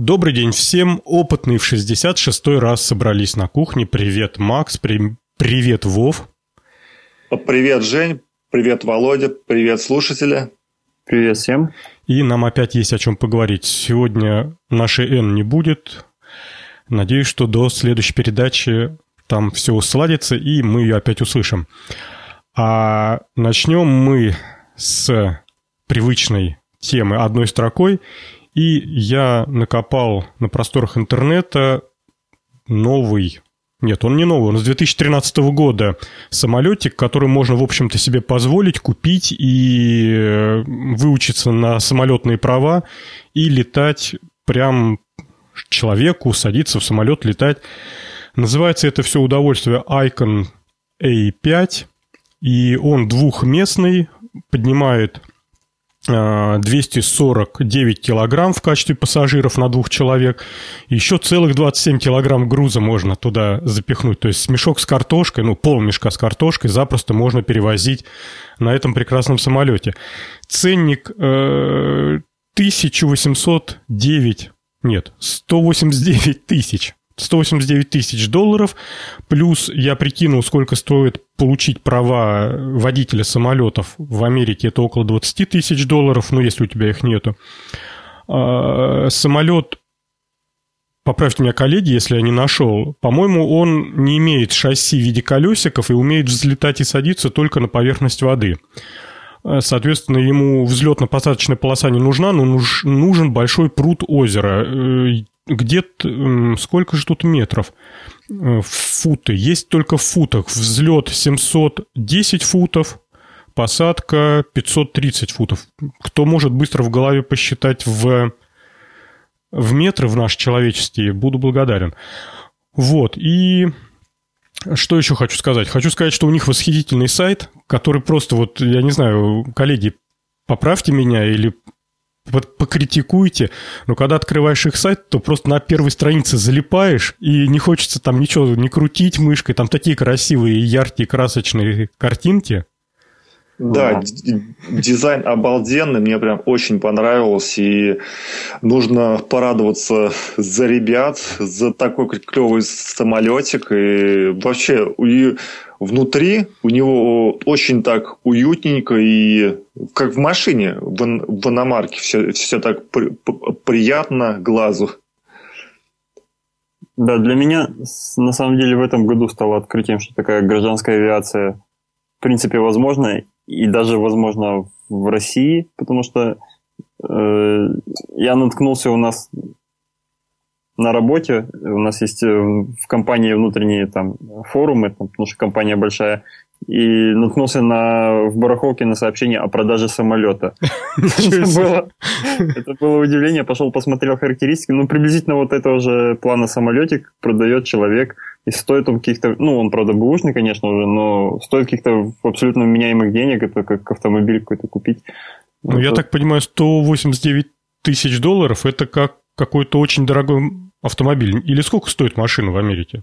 Добрый день всем. Опытные в 66-й раз собрались на кухне. Привет, Макс. При... Привет, Вов. Привет, Жень. Привет, Володя. Привет, слушатели. Привет всем. И нам опять есть о чем поговорить. Сегодня нашей Н не будет. Надеюсь, что до следующей передачи там все усладится, и мы ее опять услышим. А начнем мы с привычной темы одной строкой. И я накопал на просторах интернета новый нет, он не новый, он с 2013 года самолетик, который можно, в общем-то, себе позволить купить и э, выучиться на самолетные права и летать прям человеку, садиться в самолет, летать. Называется это все удовольствие Icon A5, и он двухместный, поднимает 249 а, килограмм в качестве пассажиров на двух человек. Еще целых 27 килограмм груза можно туда запихнуть. То есть мешок с картошкой, ну, пол мешка с картошкой запросто можно перевозить на этом прекрасном самолете. Ценник э, 1809, нет, 189 тысяч. 189 тысяч долларов, плюс я прикинул, сколько стоит получить права водителя самолетов в Америке, это около 20 тысяч долларов, ну, если у тебя их нету. А, самолет, поправьте меня, коллеги, если я не нашел, по-моему, он не имеет шасси в виде колесиков и умеет взлетать и садиться только на поверхность воды. А, соответственно, ему взлетно-посадочная полоса не нужна, но нужен большой пруд озера. Где-то... Сколько же тут метров? Э, футы. Есть только в футах. Взлет 710 футов, посадка 530 футов. Кто может быстро в голове посчитать в, в метры в наш человеческие, буду благодарен. Вот, и что еще хочу сказать? Хочу сказать, что у них восхитительный сайт, который просто вот, я не знаю, коллеги, поправьте меня или покритикуйте, но когда открываешь их сайт, то просто на первой странице залипаешь, и не хочется там ничего не крутить мышкой, там такие красивые, яркие, красочные картинки. Да, дизайн обалденный, мне прям очень понравился, и нужно порадоваться за ребят, за такой клевый самолетик, и вообще, и внутри у него очень так уютненько и как в машине в, в иномарке все, все так при, приятно глазу. Да, для меня на самом деле в этом году стало открытием, что такая гражданская авиация в принципе возможна и даже возможно в России, потому что э, я наткнулся у нас на работе. У нас есть э, в компании внутренние там форумы, там, потому что компания большая. И наткнулся на, в барахолке на сообщение о продаже самолета. Это было удивление. Пошел посмотрел характеристики. Ну, приблизительно вот этого же плана самолетик продает человек. И стоит он каких-то... Ну, он, правда, бэушный, конечно, уже, но стоит каких-то абсолютно меняемых денег. Это как автомобиль какой-то купить. Ну, я так понимаю, 189 тысяч долларов – это как какой-то очень дорогой автомобиль. Или сколько стоит машина в Америке?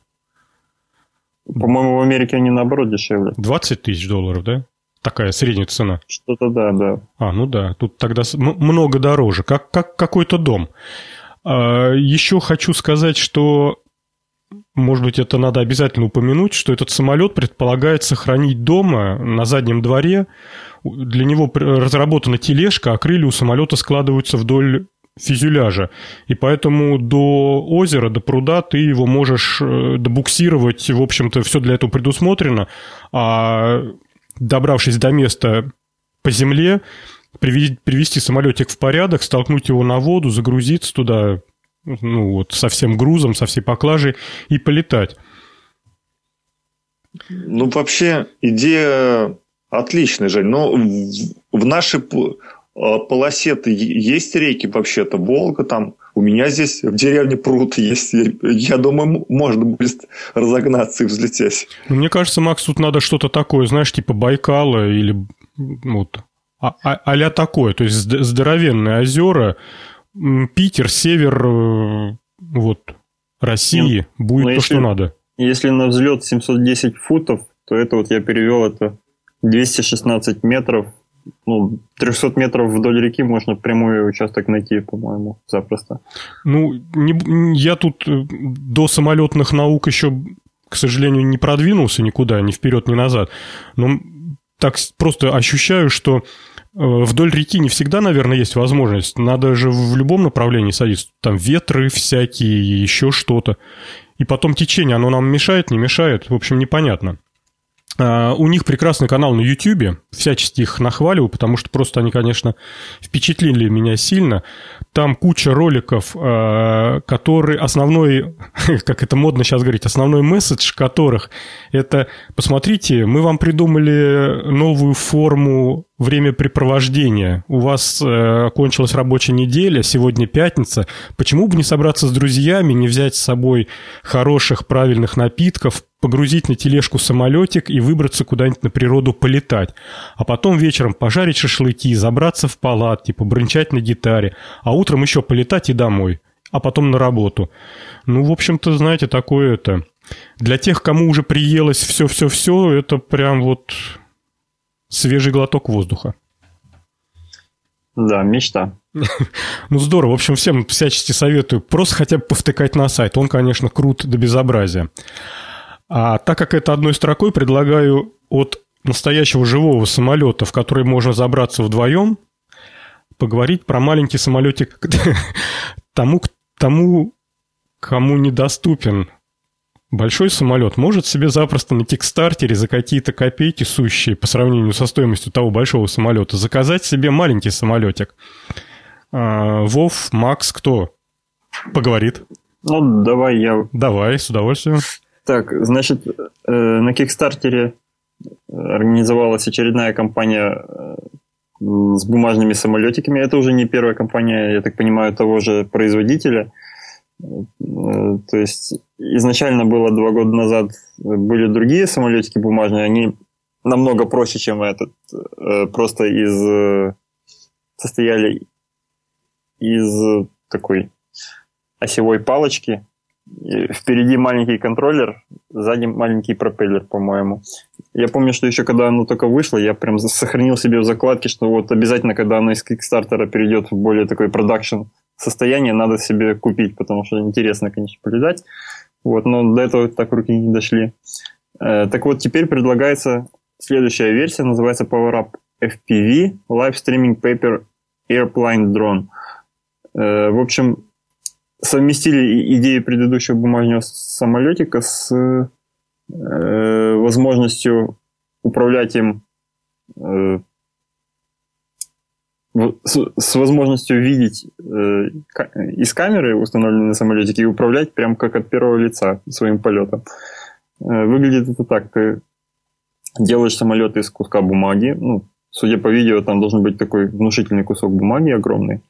По-моему, в Америке они наоборот дешевле. 20 тысяч долларов, да? Такая средняя цена. Что-то да, да. А, ну да, тут тогда много дороже, как, как какой-то дом. А, еще хочу сказать, что, может быть, это надо обязательно упомянуть, что этот самолет предполагается хранить дома на заднем дворе. Для него разработана тележка, а крылья у самолета складываются вдоль фюзеляжа. И поэтому до озера, до пруда ты его можешь э, добуксировать. В общем-то, все для этого предусмотрено. А добравшись до места по земле, привести самолетик в порядок, столкнуть его на воду, загрузиться туда, ну вот, со всем грузом, со всей поклажей и полетать. Ну, вообще, идея отличная, Жень. Но в, в нашей а, полосе-то есть реки вообще-то, Волга там. У меня здесь в деревне пруд есть. Я думаю, можно будет разогнаться и взлететь. Ну, мне кажется, Макс, тут надо что-то такое, знаешь, типа Байкала или вот а, а, а такое. То есть здоровенные озера, Питер, север, э, вот, России, Нет, будет то, если, что надо. Если на взлет 710 футов, то это вот я перевел это 216 метров ну, 300 метров вдоль реки можно прямой участок найти, по-моему, запросто. Ну, не, я тут э, до самолетных наук еще, к сожалению, не продвинулся никуда, ни вперед, ни назад. Но так просто ощущаю, что вдоль реки не всегда, наверное, есть возможность. Надо же в любом направлении садиться. Там ветры всякие, еще что-то. И потом течение, оно нам мешает, не мешает. В общем, непонятно. А, у них прекрасный канал на YouTube, всячески их нахваливаю, потому что просто они, конечно, впечатлили меня сильно. Там куча роликов, а, которые основной, как это модно сейчас говорить, основной месседж которых это, посмотрите, мы вам придумали новую форму времяпрепровождения. У вас э, кончилась рабочая неделя, сегодня пятница. Почему бы не собраться с друзьями, не взять с собой хороших, правильных напитков, погрузить на тележку самолетик и выбраться куда-нибудь на природу полетать. А потом вечером пожарить шашлыки, забраться в палатки, побрынчать на гитаре, а утром еще полетать и домой, а потом на работу. Ну, в общем-то, знаете, такое это... Для тех, кому уже приелось все-все-все, это прям вот свежий глоток воздуха. Да, мечта. Ну, здорово. В общем, всем всячески советую просто хотя бы повтыкать на сайт. Он, конечно, крут до безобразия. А так как это одной строкой, предлагаю от настоящего живого самолета, в который можно забраться вдвоем, поговорить про маленький самолетик тому, тому, кому недоступен большой самолет, может себе запросто на Кикстартере за какие-то копейки сущие по сравнению со стоимостью того большого самолета заказать себе маленький самолетик. А, Вов, Макс, кто поговорит? Ну, давай я. Давай, с удовольствием. Так, значит, э, на Кикстартере организовалась очередная компания э, с бумажными самолетиками. Это уже не первая компания, я так понимаю, того же производителя. Э, то есть изначально было два года назад были другие самолетики бумажные, они намного проще, чем этот. Просто из состояли из такой осевой палочки, Впереди маленький контроллер, сзади маленький пропеллер, по-моему. Я помню, что еще когда оно только вышло, я прям сохранил себе в закладке, что вот обязательно, когда оно из Kickstarter перейдет в более такой продакшн состояние, надо себе купить, потому что интересно, конечно, полетать. Вот, но до этого так руки не дошли. Э, так вот, теперь предлагается следующая версия, называется PowerUp FPV Live Streaming Paper Airplane Drone. Э, в общем, совместили идею предыдущего бумажного самолетика с э, возможностью управлять им э, с, с возможностью видеть э, из камеры, установленной на самолетике, и управлять прям как от первого лица своим полетом. Э, выглядит это так. Ты делаешь самолет из куска бумаги. Ну, судя по видео, там должен быть такой внушительный кусок бумаги огромный.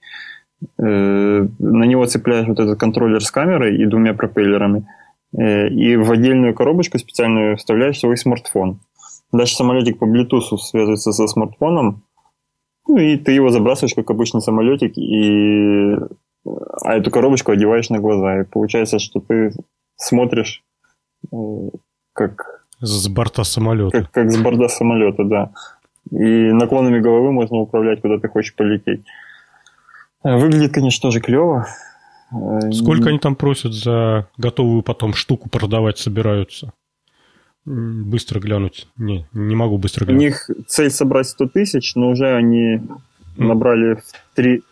На него цепляешь вот этот контроллер с камерой и двумя пропеллерами, э, и в отдельную коробочку специальную вставляешь свой смартфон. Дальше самолетик по Bluetooth связывается со смартфоном, ну и ты его забрасываешь, как обычный самолетик, и а эту коробочку одеваешь на глаза. И получается, что ты смотришь э, как... С борта самолета. Как, как с борта самолета, да. И наклонами головы можно управлять, куда ты хочешь полететь. Выглядит, конечно, тоже клево. Э, Сколько они там просят за готовую потом штуку продавать собираются? Быстро глянуть. Не, не могу быстро глянуть. У них цель собрать 100 тысяч, но уже они набрали в 3,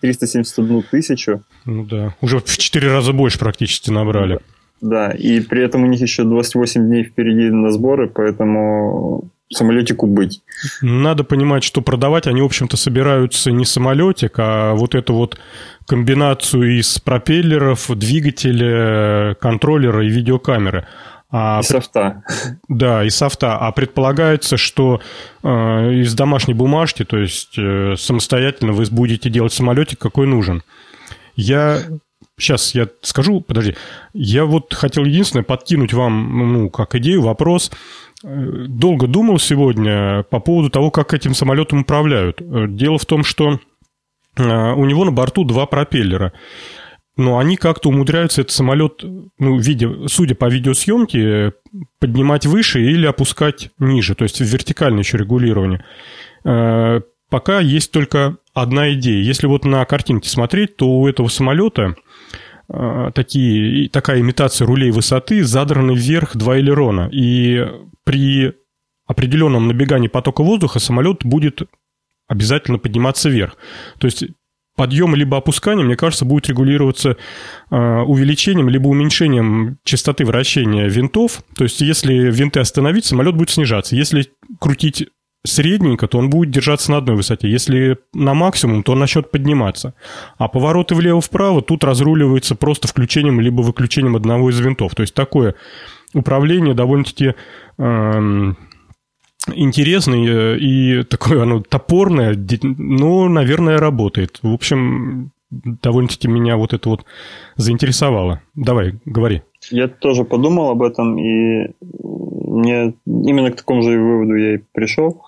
371 тысячу. Ну да, уже в 4 раза больше практически набрали. Да, и при этом у них еще 28 дней впереди на сборы, поэтому самолетику быть. Надо понимать, что продавать они, в общем-то, собираются не самолетик, а вот эту вот комбинацию из пропеллеров, двигателя, контроллера и видеокамеры. А, и софта. Да, и софта. А предполагается, что э, из домашней бумажки, то есть э, самостоятельно вы будете делать самолетик, какой нужен. Я сейчас я скажу, подожди, я вот хотел единственное подкинуть вам, ну, как идею, вопрос долго думал сегодня по поводу того, как этим самолетом управляют. Дело в том, что э, у него на борту два пропеллера. Но они как-то умудряются этот самолет, ну, видя, судя по видеосъемке, поднимать выше или опускать ниже, то есть в вертикальное еще регулирование. э, пока есть только одна идея. Если вот на картинке смотреть, то у этого самолета такие, такая имитация рулей высоты задраны вверх два элерона. И при определенном набегании потока воздуха самолет будет обязательно подниматься вверх. То есть подъем либо опускание, мне кажется, будет регулироваться э, увеличением либо уменьшением частоты вращения винтов. То есть если винты остановить, самолет будет снижаться. Если крутить средненько, то он будет держаться на одной высоте. Если на максимум, то он начнет подниматься. А повороты влево-вправо тут разруливаются просто включением либо выключением одного из винтов. То есть такое управление довольно-таки э, интересное и такое оно топорное, но, наверное, работает. В общем, довольно-таки меня вот это вот заинтересовало. Давай, говори. Я тоже подумал об этом, и мне именно к такому же выводу я и пришел.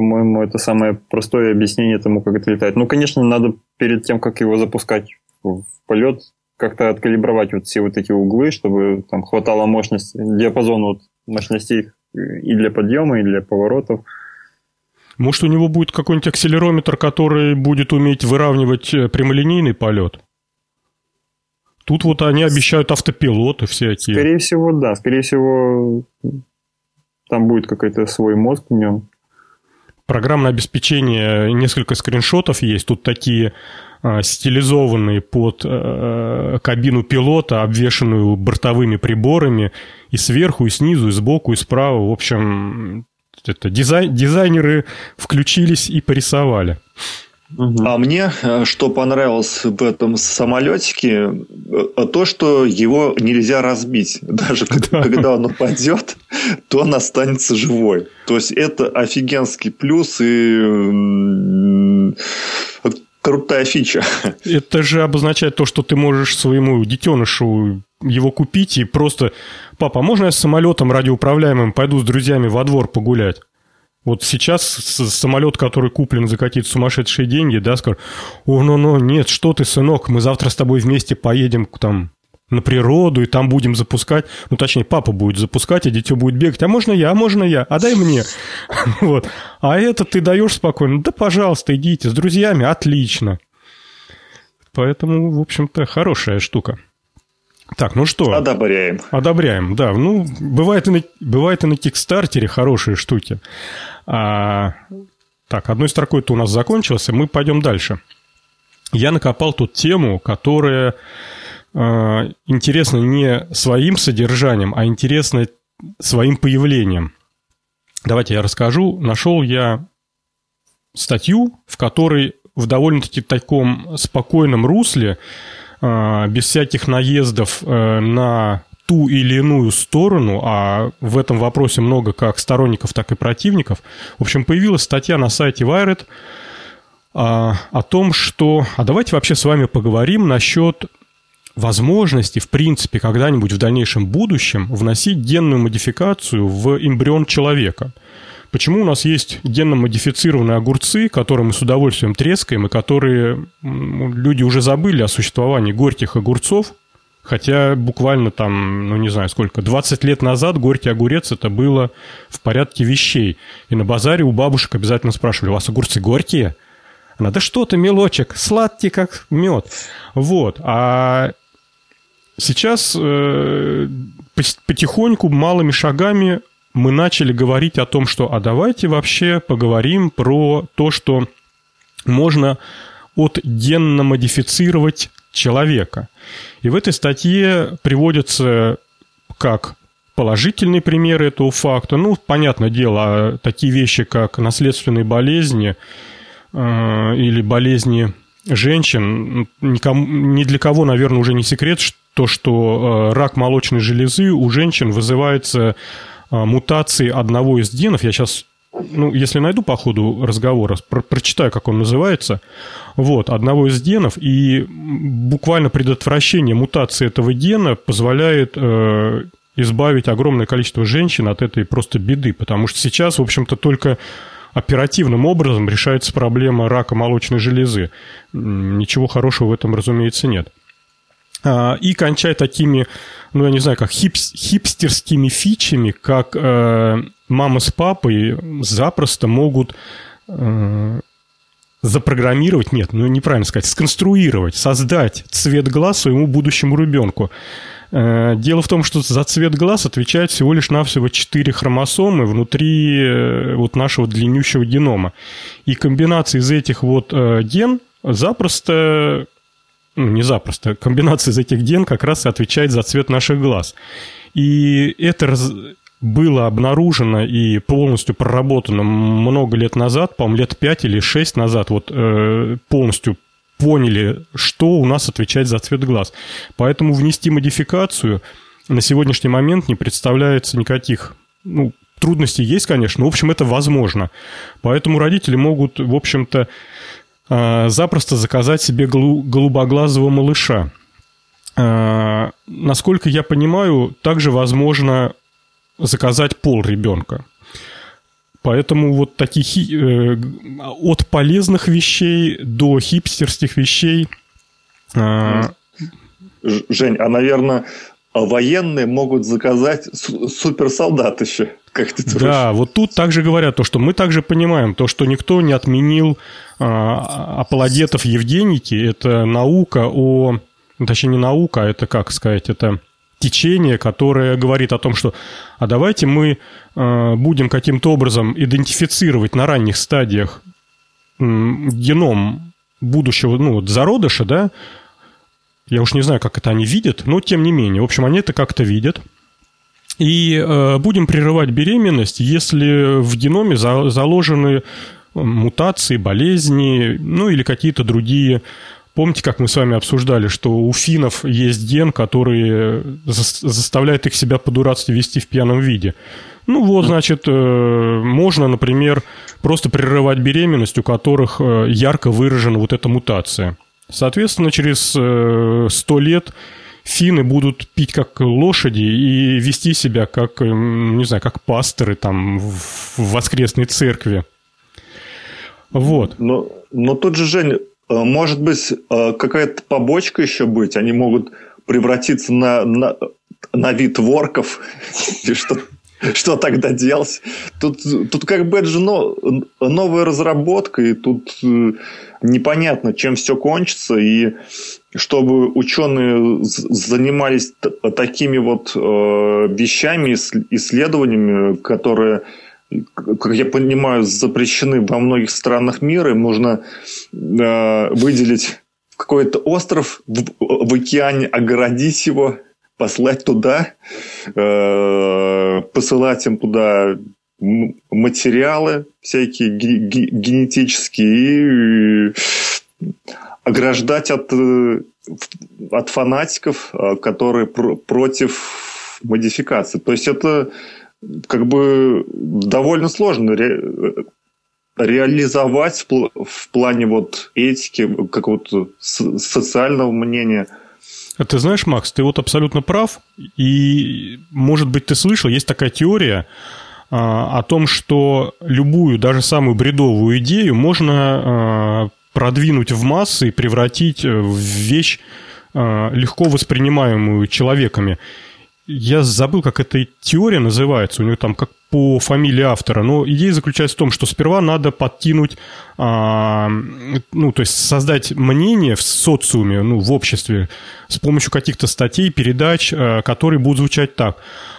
По-моему, это самое простое объяснение тому, как это летает. Ну, конечно, надо перед тем, как его запускать в полет, как-то откалибровать вот все вот эти углы, чтобы там хватало мощности, диапазон вот мощностей и для подъема, и для поворотов. Может, у него будет какой-нибудь акселерометр, который будет уметь выравнивать э, прямолинейный полет? Тут вот они обещают автопилоты всякие. Скорее всего, да. Скорее всего, там будет какой-то свой мозг в нем. Программное обеспечение, несколько скриншотов есть. Тут такие э, стилизованные под э, кабину пилота, обвешенную бортовыми приборами и сверху, и снизу, и сбоку, и справа. В общем, это дизайн, дизайнеры включились и порисовали. Угу. А мне э, что понравилось в этом самолетике, э, то, что его нельзя разбить. Даже да. когда он упадет, то он останется живой. То есть это офигенский плюс и крутая фича. Это же обозначает то, что ты можешь своему детенышу его купить и просто... Папа, а можно я с самолетом радиоуправляемым пойду с друзьями во двор погулять? Вот сейчас самолет, который куплен за какие-то сумасшедшие деньги, да, скажет, о, ну, ну, нет, что ты, сынок, мы завтра с тобой вместе поедем там на природу, и там будем запускать, ну, точнее, папа будет запускать, а дитё будет бегать, а можно я, а можно я, а дай мне. Вот. А это ты даешь спокойно, да, пожалуйста, идите, с друзьями, отлично. Поэтому, в общем-то, хорошая штука. Так, ну что? Одобряем. Одобряем, да. Ну, бывает и на, бывает и на Кикстартере хорошие штуки. А, так, одной строкой-то у нас закончился, мы пойдем дальше. Я накопал тут тему, которая э, интересна не своим содержанием, а интересна своим появлением. Давайте я расскажу. Нашел я статью, в которой в довольно-таки таком спокойном русле Э, без всяких наездов э, на ту или иную сторону, а в этом вопросе много как сторонников, так и противников. В общем, появилась статья на сайте Wired а, о том, что... А давайте вообще с вами поговорим насчет возможности, в принципе, когда-нибудь в дальнейшем будущем вносить генную модификацию в эмбрион человека – Почему у нас есть генно-модифицированные огурцы, которые мы с удовольствием трескаем, и которые люди уже забыли о существовании горьких огурцов, Хотя буквально там, ну не знаю сколько, 20 лет назад горький огурец это было в порядке вещей. И на базаре у бабушек обязательно спрашивали, у вас огурцы горькие? Она, да что ты, мелочек, сладкий как мед. Вот. А сейчас э, потихоньку, малыми шагами мы начали говорить о том, что а давайте вообще поговорим про то, что можно от генно модифицировать человека. И в этой статье приводятся как положительные примеры этого факта. Ну, понятное дело, такие вещи, как наследственные болезни э, или болезни женщин, никому, ни для кого, наверное, уже не секрет, то, что э, рак молочной железы у женщин вызывается а, мутации одного из генов. Я сейчас, ну, если найду по ходу разговора, про прочитаю, как он называется. Вот, одного из генов. И буквально предотвращение мутации этого гена позволяет э, избавить огромное количество женщин от этой просто беды. Потому что сейчас, в общем-то, только оперативным образом решается проблема рака молочной железы. Ничего хорошего в этом, разумеется, нет. А, и кончая такими, ну, я не знаю, как хипс, хипстерскими фичами, как э, мама с папой запросто могут запрограммировать, нет, ну неправильно сказать, сконструировать, создать цвет глаз своему будущему ребенку. Э, дело в том, что за цвет глаз отвечает всего лишь навсего 4 хромосомы внутри э, вот нашего длиннющего генома. И комбинация из этих вот э, ген запросто, ну не запросто, комбинация из этих ген как раз и отвечает за цвет наших глаз. И это раз, было обнаружено и полностью проработано много лет назад, по-моему, лет 5 или 6 назад, вот э, полностью поняли, что у нас отвечает за цвет глаз. Поэтому внести модификацию на сегодняшний момент не представляется никаких ну, трудностей есть, конечно, но, в общем, это возможно. Поэтому родители могут, в общем-то, запросто заказать себе голубоглазого малыша. Э, насколько я понимаю, также возможно заказать пол ребенка. Поэтому вот такие э, от полезных вещей до хипстерских вещей. Э... Жень, а наверное, военные могут заказать суперсолдат еще. Как ты? Да, вот тут также говорят то, что мы также понимаем, то, что никто не отменил э, апологетов Евгеники. Это наука о... Точнее, не наука, а это, как сказать, это течение, которое говорит о том, что а давайте мы э, будем каким-то образом идентифицировать на ранних стадиях э, геном будущего ну, вот зародыша, да, я уж не знаю, как это они видят, но тем не менее, в общем, они это как-то видят. И э, будем прерывать беременность, если в геноме за, заложены мутации, болезни, ну или какие-то другие Помните, как мы с вами обсуждали, что у финнов есть ген, который заставляет их себя по-дурацки вести в пьяном виде? Ну вот, значит, э, можно, например, просто прерывать беременность, у которых э, ярко выражена вот эта мутация. Соответственно, через 100 э, лет финны будут пить как лошади и вести себя как, не знаю, как пасторы там в воскресной церкви. Вот. Но, но тут же, Жень, Э, может быть, э, какая-то побочка еще быть? Они могут превратиться на, на, на вид ворков? И что, что тогда делать? Тут, тут как бы это же но, новая разработка, и тут э, непонятно, чем все кончится. И чтобы ученые занимались такими вот вещами, исследованиями, которые как я понимаю, запрещены во многих странах мира. Им нужно э, выделить какой-то остров в, в океане, огородить его, послать туда, э, посылать им туда материалы всякие генетические и ограждать от, э, от фанатиков, э, которые пр против модификации. То есть это как бы довольно сложно ре, реализовать в, в плане вот этики, какого-то социального мнения. А ты знаешь, Макс, ты вот абсолютно прав. И, может быть, ты слышал, есть такая теория о том, что любую, даже самую бредовую идею можно а, продвинуть в массы и превратить в вещь легко воспринимаемую человеками. Я забыл, как эта теория называется, у него там как по фамилии автора, но идея заключается в том, что сперва надо подкинуть, а, ну, то есть создать мнение в социуме, ну, в обществе с помощью каких-то статей, передач, а, которые будут звучать так.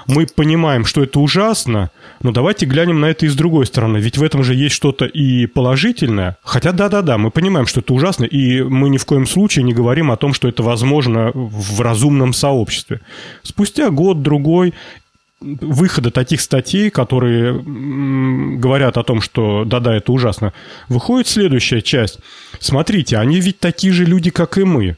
Мы понимаем, что это ужасно, но давайте глянем на это и с другой стороны, ведь в этом же есть что-то и положительное. Хотя да-да-да, мы понимаем, что это ужасно, и мы ни в коем случае не говорим о том, что это возможно в разумном сообществе. Спустя год-другой выхода таких статей, которые говорят о том, что да-да, это ужасно, выходит следующая часть. Смотрите, они ведь такие же люди, как и мы.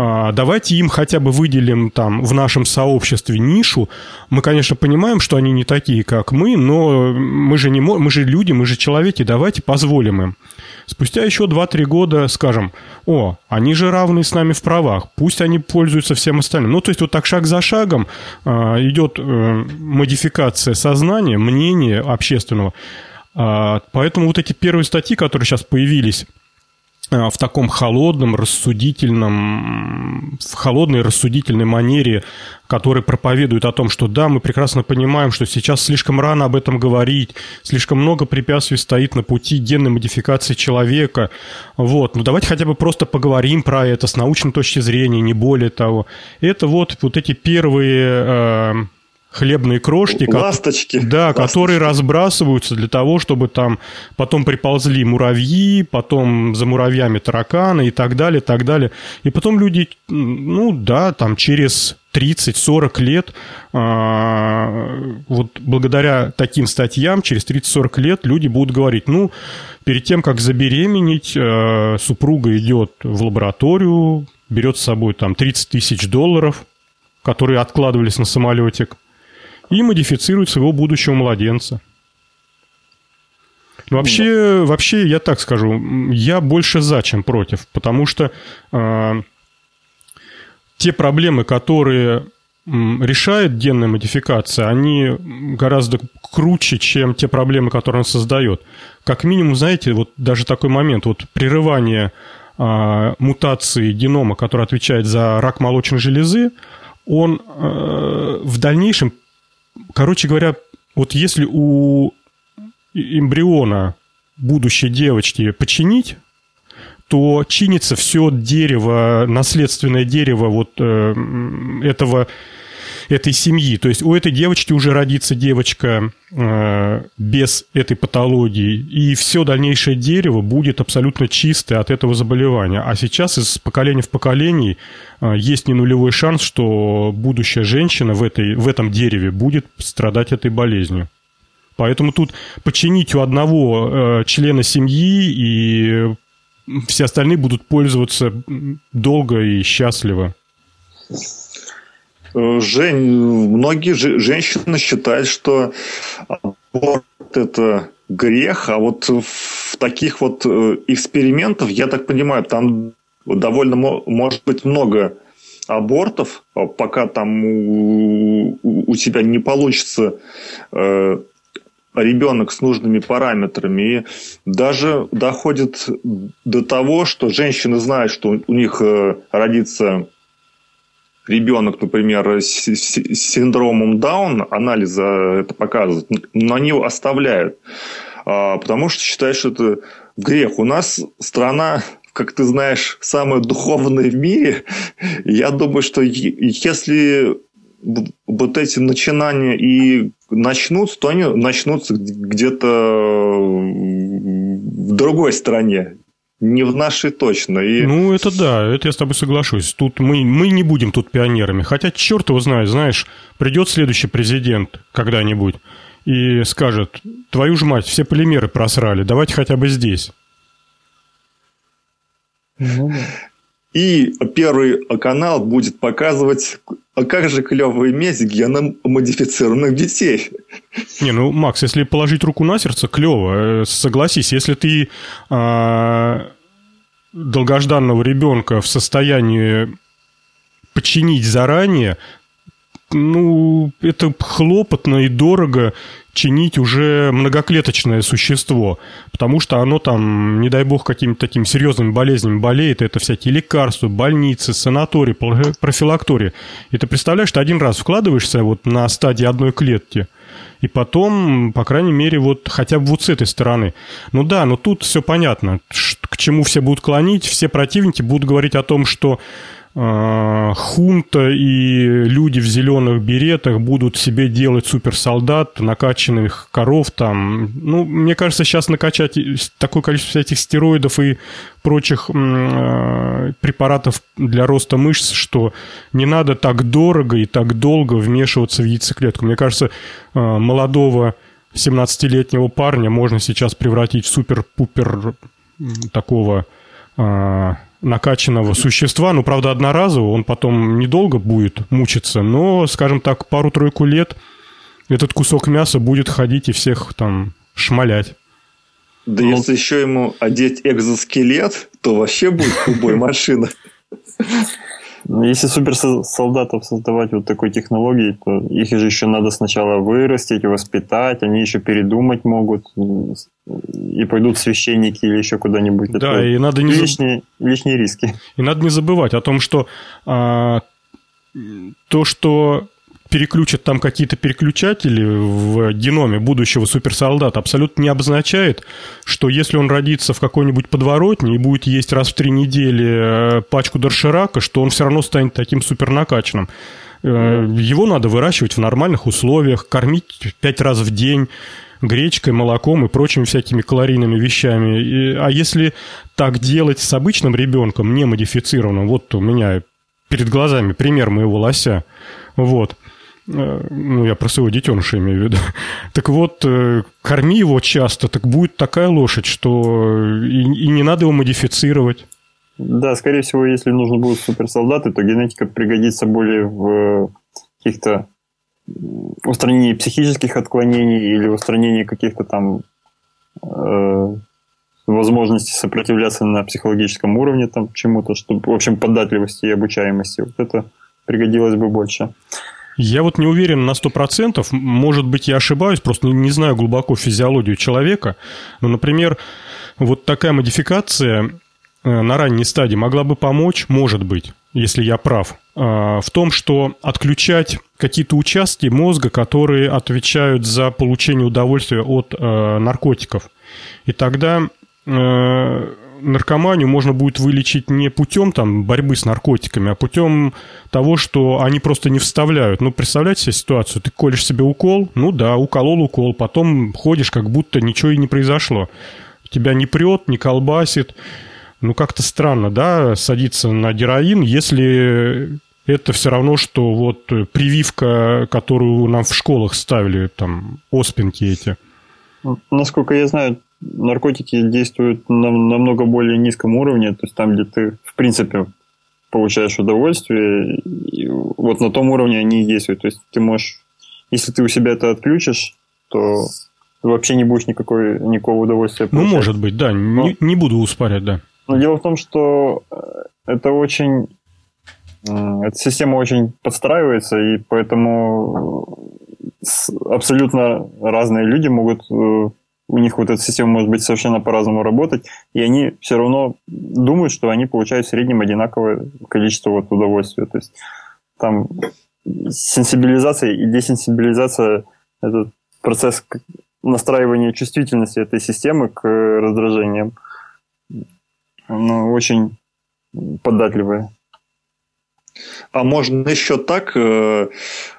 А, давайте им хотя бы выделим там в нашем сообществе нишу. Мы, конечно, понимаем, что они не такие, как мы, но мы же, не, мы же люди, мы же человеки, давайте позволим им. Спустя еще 2-3 года скажем, о, они же равны с нами в правах, пусть они пользуются всем остальным. Ну, то есть вот так шаг за шагом э, идет э, модификация сознания, мнения общественного. Э, поэтому вот эти первые статьи, которые сейчас появились в таком холодном, рассудительном, в холодной, рассудительной манере, который проповедует о том, что да, мы прекрасно понимаем, что сейчас слишком рано об этом говорить, слишком много препятствий стоит на пути генной модификации человека. Вот, ну давайте хотя бы просто поговорим про это с научной точки зрения, не более того. Это вот, вот эти первые э, хлебные крошки. Ласточки. Да, Ласточки. которые разбрасываются для того, чтобы там потом приползли муравьи, потом за муравьями тараканы и так далее, так далее. И потом люди, ну да, там через 30-40 лет, а, вот благодаря таким статьям, через 30-40 лет люди будут говорить, ну, перед тем, как забеременеть, а, супруга идет в лабораторию, берет с собой там 30 тысяч долларов, которые откладывались на самолетик, и модифицирует своего будущего младенца. Вообще, вообще, я так скажу, я больше за, чем против, потому что э, те проблемы, которые решает генная модификация, они гораздо круче, чем те проблемы, которые он создает. Как минимум, знаете, вот даже такой момент, вот прерывание э, мутации генома, который отвечает за рак молочной железы, он э, в дальнейшем короче говоря, вот если у эмбриона будущей девочки починить, то чинится все дерево, наследственное дерево вот э, этого этой семьи. То есть у этой девочки уже родится девочка э, без этой патологии, и все дальнейшее дерево будет абсолютно чистое от этого заболевания. А сейчас из поколения в поколение э, есть не нулевой шанс, что будущая женщина в, этой, в этом дереве будет страдать этой болезнью. Поэтому тут починить у одного э, члена семьи и все остальные будут пользоваться долго и счастливо. Жень, многие женщины считают, что аборт – это грех, а вот в таких вот э, экспериментов, я так понимаю, там довольно может быть много абортов, а пока там у, у тебя не получится э, ребенок с нужными параметрами. И даже доходит до того, что женщины знают, что у них э, родится ребенок, например, с синдромом Дауна, анализа это показывает, но они его оставляют, а, потому что считают, что это грех. У нас страна как ты знаешь, самая духовная в мире. Я думаю, что если вот эти начинания и начнутся, то они начнутся где-то в другой стране. Не в нашей точно. И... Ну, это да, это я с тобой соглашусь. Тут мы, мы не будем тут пионерами. Хотя, черт его знает, знаешь, придет следующий президент когда-нибудь и скажет, твою ж мать, все полимеры просрали, давайте хотя бы здесь. Ну, да. И первый канал будет показывать, а как же клево иметь геномодифицированных детей. Не, ну, Макс, если положить руку на сердце, клево. Э, согласись, если ты а, долгожданного ребенка в состоянии починить заранее, ну, это хлопотно и дорого чинить уже многоклеточное существо, потому что оно там, не дай бог, какими-то такими серьезными болезнями болеет, это всякие лекарства, больницы, санатории, профилактории. И ты представляешь, ты один раз вкладываешься вот на стадии одной клетки, и потом, по крайней мере, вот хотя бы вот с этой стороны. Ну да, но тут все понятно, к чему все будут клонить, все противники будут говорить о том, что хунта и люди в зеленых беретах будут себе делать суперсолдат, накачанных коров там. Ну, мне кажется, сейчас накачать такое количество этих стероидов и прочих э, препаратов для роста мышц, что не надо так дорого и так долго вмешиваться в яйцеклетку. Мне кажется, э, молодого 17-летнего парня можно сейчас превратить в супер-пупер такого э, накачанного существа, ну, правда, одноразово, он потом недолго будет мучиться, но, скажем так, пару-тройку лет этот кусок мяса будет ходить и всех там шмалять. Да ну, если еще ему одеть экзоскелет, то вообще будет убой машина. Ну, если суперсолдатов создавать вот такой технологией, то их же еще надо сначала вырастить, воспитать, они еще передумать могут и пойдут священники или еще куда-нибудь. Да, Это и надо не лишние, лишние риски. И надо не забывать о том, что а, то, что переключат там какие-то переключатели в геноме будущего суперсолдата, абсолютно не обозначает, что если он родится в какой-нибудь подворотне и будет есть раз в три недели э, пачку дорширака, что он все равно станет таким супернакачанным. Э, его надо выращивать в нормальных условиях, кормить пять раз в день гречкой, молоком и прочими всякими калорийными вещами. И, а если так делать с обычным ребенком, не модифицированным, вот у меня перед глазами пример моего лося, вот – ну, я про своего детеныша имею в виду. Так вот, э, корми его часто, так будет такая лошадь, что и, и не надо его модифицировать. Да, скорее всего, если нужно будут суперсолдаты, то генетика пригодится более в каких-то устранении психических отклонений или устранении каких-то там э, возможностей сопротивляться на психологическом уровне там чему-то, чтобы, в общем, податливости и обучаемости. Вот это пригодилось бы больше. Я вот не уверен на 100%, может быть, я ошибаюсь, просто не, знаю глубоко физиологию человека. Но, например, вот такая модификация э, на ранней стадии могла бы помочь, может быть, если я прав, э, в том, что отключать какие-то участки мозга, которые отвечают за получение удовольствия от э, наркотиков. И тогда наркоманию можно будет вылечить не путем там, борьбы с наркотиками, а путем того, что они просто не вставляют. Ну, представляете себе ситуацию, ты колешь себе укол, ну да, уколол укол, потом ходишь, как будто ничего и не произошло. Тебя не прет, не колбасит. Ну, как-то странно, да, садиться на героин, если это все равно, что вот прививка, которую нам в школах ставили, там, оспинки эти. Насколько я знаю, наркотики действуют на намного более низком уровне, то есть там, где ты, в принципе, получаешь удовольствие, вот на том уровне они и действуют. То есть ты можешь, если ты у себя это отключишь, то вообще не будешь никакой, никакого удовольствия ну, получать. Ну, может быть, да, но, не, не буду успорять, да. Но дело в том, что э, это очень... Эта система очень подстраивается, и поэтому абсолютно разные люди могут э, у них вот эта система может быть совершенно по-разному работать, и они все равно думают, что они получают в среднем одинаковое количество вот удовольствия. То есть там сенсибилизация и десенсибилизация – это процесс настраивания чувствительности этой системы к раздражениям. Ну, очень податливая. А можно еще так э,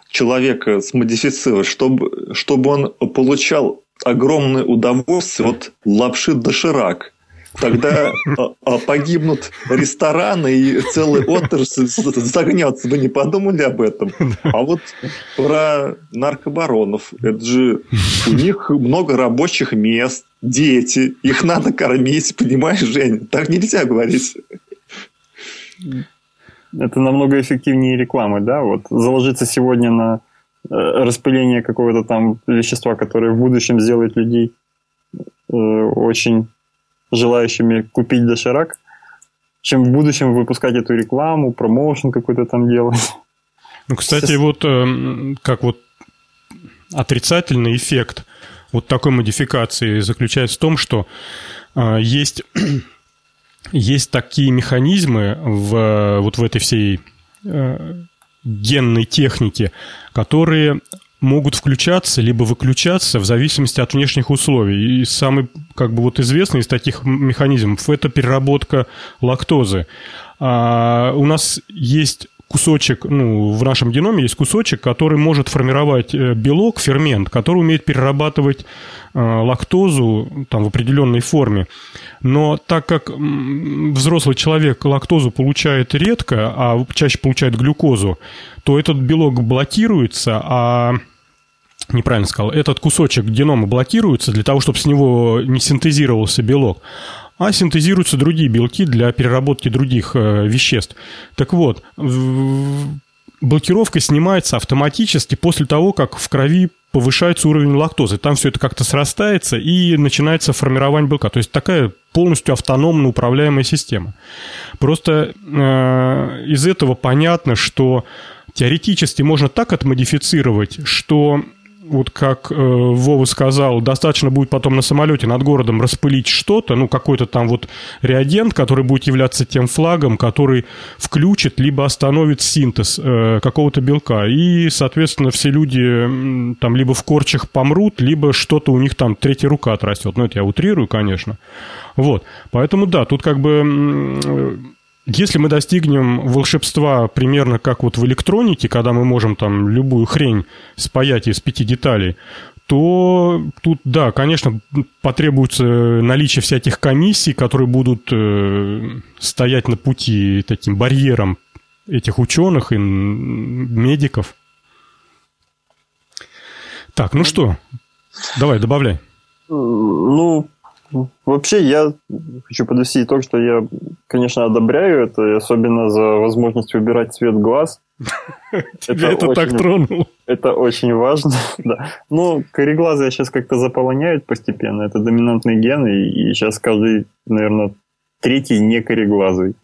человека смодифицировать, чтобы, чтобы он получал огромное удовольствие от лапши доширак. Тогда а, а, погибнут рестораны и целый отрасль загнется. Вы не подумали об этом? А вот про наркобаронов. Это же у них много рабочих мест, дети. Их надо кормить, понимаешь, Женя? Так нельзя говорить. Это намного эффективнее рекламы, да? Вот заложиться сегодня на распыление какого-то там вещества, которое в будущем сделает людей э, очень желающими купить доширак, чем в будущем выпускать эту рекламу, промоушен какой-то там делать. Ну, кстати, вот э, как вот отрицательный эффект вот такой модификации заключается в том, что э, есть, есть такие механизмы в, вот в этой всей э, генной техники, которые могут включаться либо выключаться в зависимости от внешних условий. И самый как бы вот известный из таких механизмов – это переработка лактозы. А у нас есть кусочек, ну, в нашем геноме есть кусочек, который может формировать э, белок, фермент, который умеет перерабатывать лактозу там, в определенной форме. Но так как взрослый человек лактозу получает редко, а чаще получает глюкозу, то этот белок блокируется, а неправильно сказал, этот кусочек генома блокируется для того, чтобы с него не синтезировался белок а синтезируются другие белки для переработки других э, веществ. Так вот, блокировка снимается автоматически после того, как в крови повышается уровень лактозы. Там все это как-то срастается и начинается формирование белка. То есть такая полностью автономно управляемая система. Просто э, из этого понятно, что теоретически можно так отмодифицировать, что вот как э, Вова сказал, достаточно будет потом на самолете над городом распылить что-то, ну, какой-то там вот реагент, который будет являться тем флагом, который включит либо остановит синтез э, какого-то белка. И, соответственно, все люди там либо в корчах помрут, либо что-то у них там третья рука отрастет. Ну, это я утрирую, конечно. Вот. Поэтому, да, тут как бы если мы достигнем волшебства примерно как вот в электронике, когда мы можем там любую хрень спаять из пяти деталей, то тут, да, конечно, потребуется наличие всяких комиссий, которые будут э, стоять на пути таким барьером этих ученых и медиков. Так, ну что, давай, добавляй. Ну, Вообще, я хочу подвести итог, что я, конечно, одобряю это, особенно за возможность выбирать цвет глаз. Тебя это так тронуло. Это очень важно, да. Ну, кореглазые сейчас как-то заполоняют постепенно. Это доминантный ген, и сейчас каждый, наверное, третий не кореглазый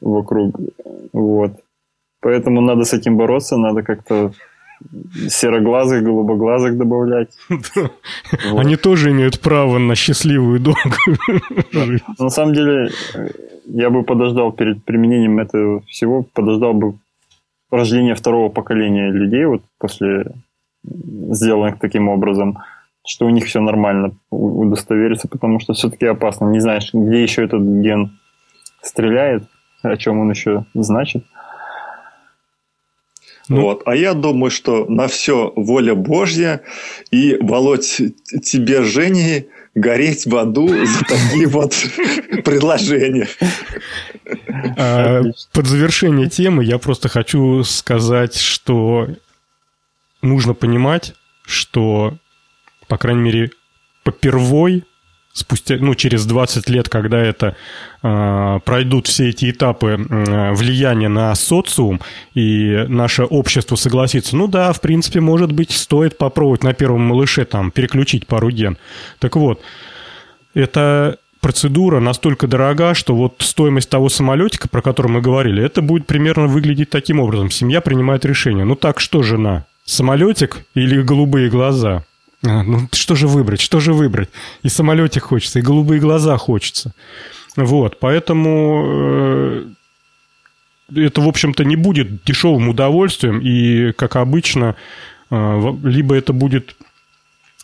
вокруг. Вот. Поэтому надо с этим бороться, надо как-то сероглазых, голубоглазых добавлять. Они тоже имеют право на счастливую долгую На самом деле, я бы подождал перед применением этого всего, подождал бы рождения второго поколения людей, вот после сделанных таким образом, что у них все нормально, удостовериться, потому что все-таки опасно. Не знаешь, где еще этот ген стреляет, о чем он еще значит. Ну, вот. А я думаю, что на все воля Божья. И, Володь, тебе, Жене, гореть в аду за такие вот предложения. А, под завершение темы я просто хочу сказать, что нужно понимать, что, по крайней мере, попервой спустя, ну, через 20 лет, когда это э, пройдут все эти этапы э, влияния на социум, и наше общество согласится, ну да, в принципе, может быть, стоит попробовать на первом малыше там переключить пару ген. Так вот, это процедура настолько дорога, что вот стоимость того самолетика, про который мы говорили, это будет примерно выглядеть таким образом. Семья принимает решение. Ну так что, жена, самолетик или голубые глаза? А, ну что же выбрать, что же выбрать? И самолете хочется, и голубые глаза хочется. Вот, поэтому э, это, в общем-то, не будет дешевым удовольствием, и, как обычно, э, либо это будет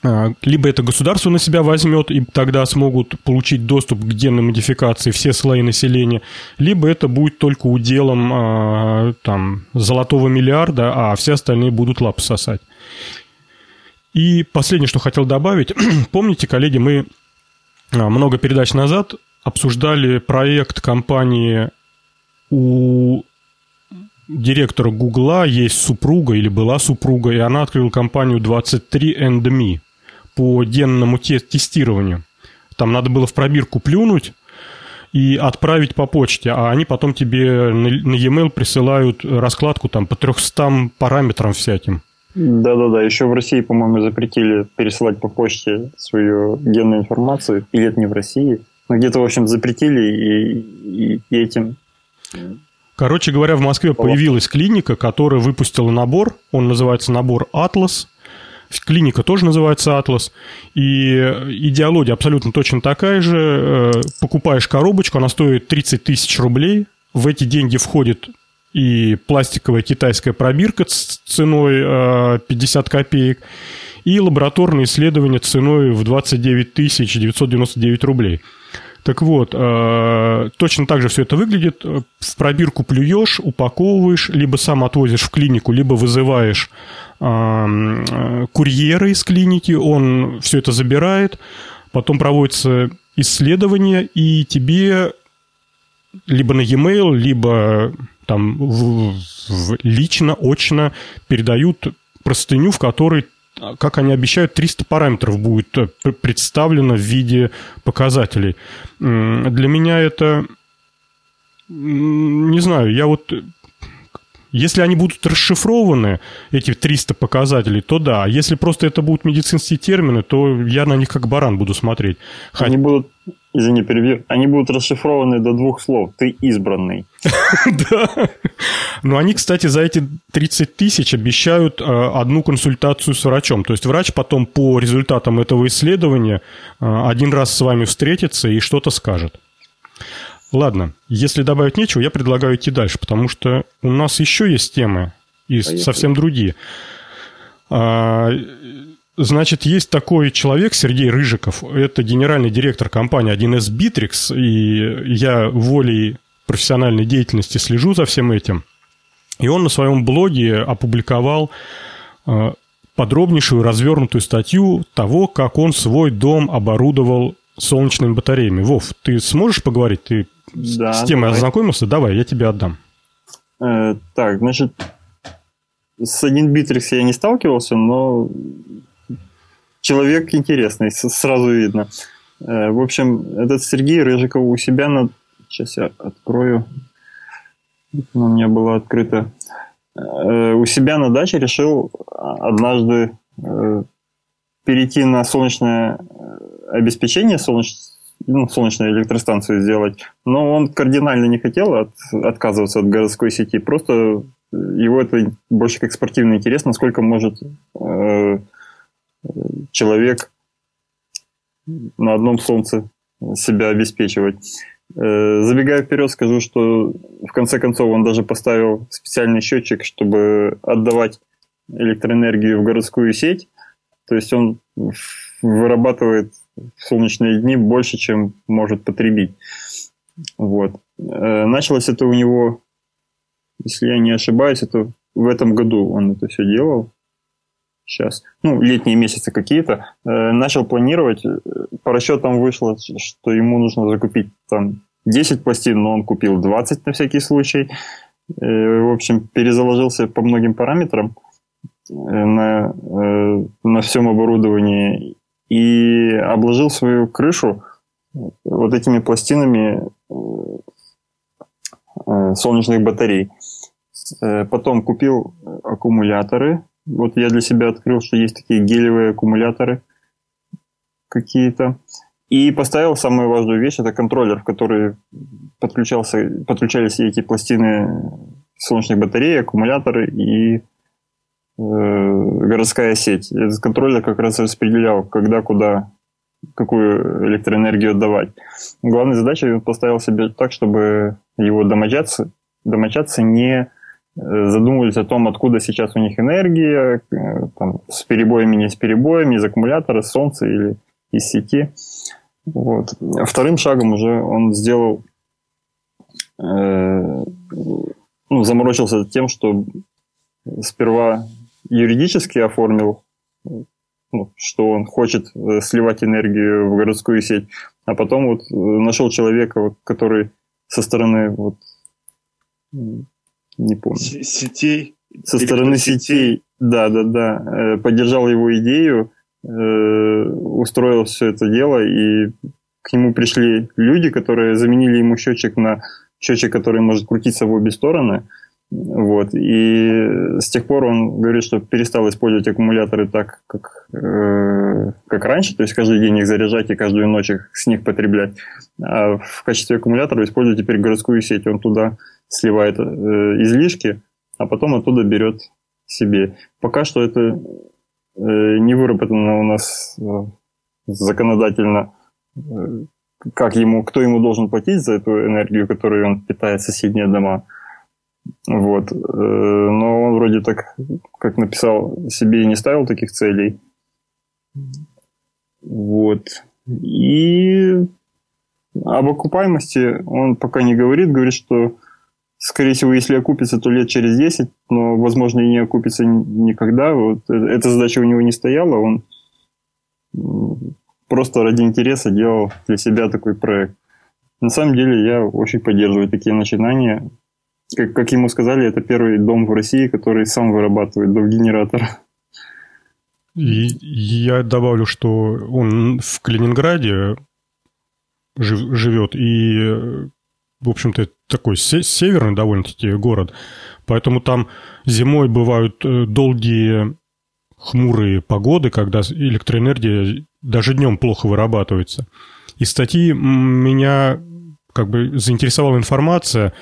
э, либо это государство на себя возьмет, и тогда смогут получить доступ к генной модификации все слои населения, либо это будет только уделом там, золотого миллиарда, а все остальные будут лапы сосать. И последнее, что хотел добавить. Помните, коллеги, мы а, много передач назад обсуждали проект компании у директора Гугла есть супруга или была супруга, и она открыла компанию 23andMe по генному тестированию. Там надо было в пробирку плюнуть и отправить по почте, а они потом тебе на e-mail присылают раскладку там по 300 параметрам всяким. Да-да-да, еще в России, по-моему, запретили пересылать по почте свою генную информацию. Или это не в России. Но где-то, в общем, запретили и, и, и этим... Короче говоря, в Москве появилась клиника, которая выпустила набор. Он называется набор «Атлас». Клиника тоже называется «Атлас». И идеология абсолютно точно такая же. Э, покупаешь коробочку, она стоит 30 тысяч рублей. В эти деньги входит и пластиковая китайская пробирка с ценой 50 э, копеек, и лабораторные исследования ценой в 29 999 рублей. Так вот, э, точно так же все это выглядит. В пробирку плюешь, упаковываешь, либо сам отвозишь в клинику, либо вызываешь э, курьера из клиники, он все это забирает, потом проводится исследование, и тебе либо на e-mail, либо там в, в, лично, очно передают простыню, в которой как они обещают, 300 параметров будет э, представлено в виде показателей. Для меня это... Не знаю, я вот Если они будут расшифрованы, эти 300 показателей, то да. Если просто это будут медицинские термины, то я на них как баран буду смотреть. Они будут, извини, перебью, они будут расшифрованы до двух слов. Ты избранный. Да. Но они, кстати, за эти 30 тысяч обещают э, одну консультацию с врачом. То есть врач потом по результатам этого исследования э, один раз с вами встретится и что-то скажет. Ладно, если добавить нечего, я предлагаю идти дальше, потому что у нас еще есть темы и совсем другие. Значит, есть такой человек, Сергей Рыжиков, это генеральный директор компании 1С Bittrex, и я волей профессиональной деятельности слежу за всем этим. И он на своем блоге опубликовал а, подробнейшую развернутую статью того, как он свой дом оборудовал солнечными батареями. Вов, ты сможешь поговорить? Ты да, с темой давай. ознакомился? Давай, я тебе отдам. Э, так, значит, с 1С Битрикс я не сталкивался, но человек интересный, сразу видно. Э, в общем, этот Сергей Рыжиков у себя на... Сейчас я открою. У меня было открыто. Э, у себя на даче решил однажды э, перейти на солнечное обеспечение, солнечное ну, солнечную электростанцию сделать. Но он кардинально не хотел от, отказываться от городской сети. Просто его это больше как спортивный интерес, насколько может человек на одном солнце себя обеспечивать. Э, забегая вперед, скажу, что в конце концов он даже поставил специальный счетчик, чтобы отдавать электроэнергию в городскую сеть. То есть он вырабатывает в солнечные дни больше, чем может потребить. Вот. Э, началось это у него, если я не ошибаюсь, это в этом году он это все делал. Сейчас. Ну, летние месяцы какие-то. Э, начал планировать. Э, по расчетам вышло, что ему нужно закупить там 10 пластин, но он купил 20 на всякий случай. В общем, перезаложился по многим параметрам на, на всем оборудовании и обложил свою крышу вот этими пластинами э, солнечных батарей. Э, потом купил аккумуляторы. Вот я для себя открыл, что есть такие гелевые аккумуляторы какие-то. И поставил самую важную вещь, это контроллер, в который подключался, подключались эти пластины солнечных батарей, аккумуляторы и Э, городская сеть. Этот контроллер как раз распределял, когда, куда, какую электроэнергию отдавать. Главной задачей он поставил себе так, чтобы его домочадцы, домочадцы не задумывались о том, откуда сейчас у них энергия, э, там, с перебоями, не с перебоями, из аккумулятора, солнца или из сети. Вот. Вторым шагом уже он сделал, э, ну, заморочился тем, что сперва юридически оформил, ну, что он хочет э, сливать энергию в городскую сеть, а потом вот э, нашел человека, который со стороны вот не помню. Сетей? Со стороны сетей, да, да, да, э, поддержал его идею, устроил все это дело, и к нему пришли люди, которые заменили ему счетчик на счетчик, который может крутиться в обе стороны – вот. И с тех пор он говорит, что перестал использовать аккумуляторы так, как, э, как раньше, то есть каждый день их заряжать и каждую ночь их, с них потреблять. А в качестве аккумулятора использует теперь городскую сеть. Он туда сливает э, излишки, а потом оттуда берет себе. Пока что это э, не выработано у нас э, законодательно, э, как ему, кто ему должен платить за эту энергию, которую он питает соседние дома. Вот. Э, но он вроде так, как написал, себе и не ставил таких целей. Вот. И об окупаемости он пока не говорит. Говорит, что, скорее всего, если окупится, то лет через 10, но, возможно, и не окупится никогда. Вот. Э, эта задача у него не стояла. Он просто ради интереса делал для себя такой проект. На самом деле я очень поддерживаю такие начинания как, как ему сказали, это первый дом в России, который сам вырабатывает дом-генератор. И я добавлю, что он в Калининграде жив, живет, и в общем-то, такой северный довольно-таки город, поэтому там зимой бывают э, долгие хмурые погоды, когда электроэнергия даже днем плохо вырабатывается. Из статьи меня как бы заинтересовала информация,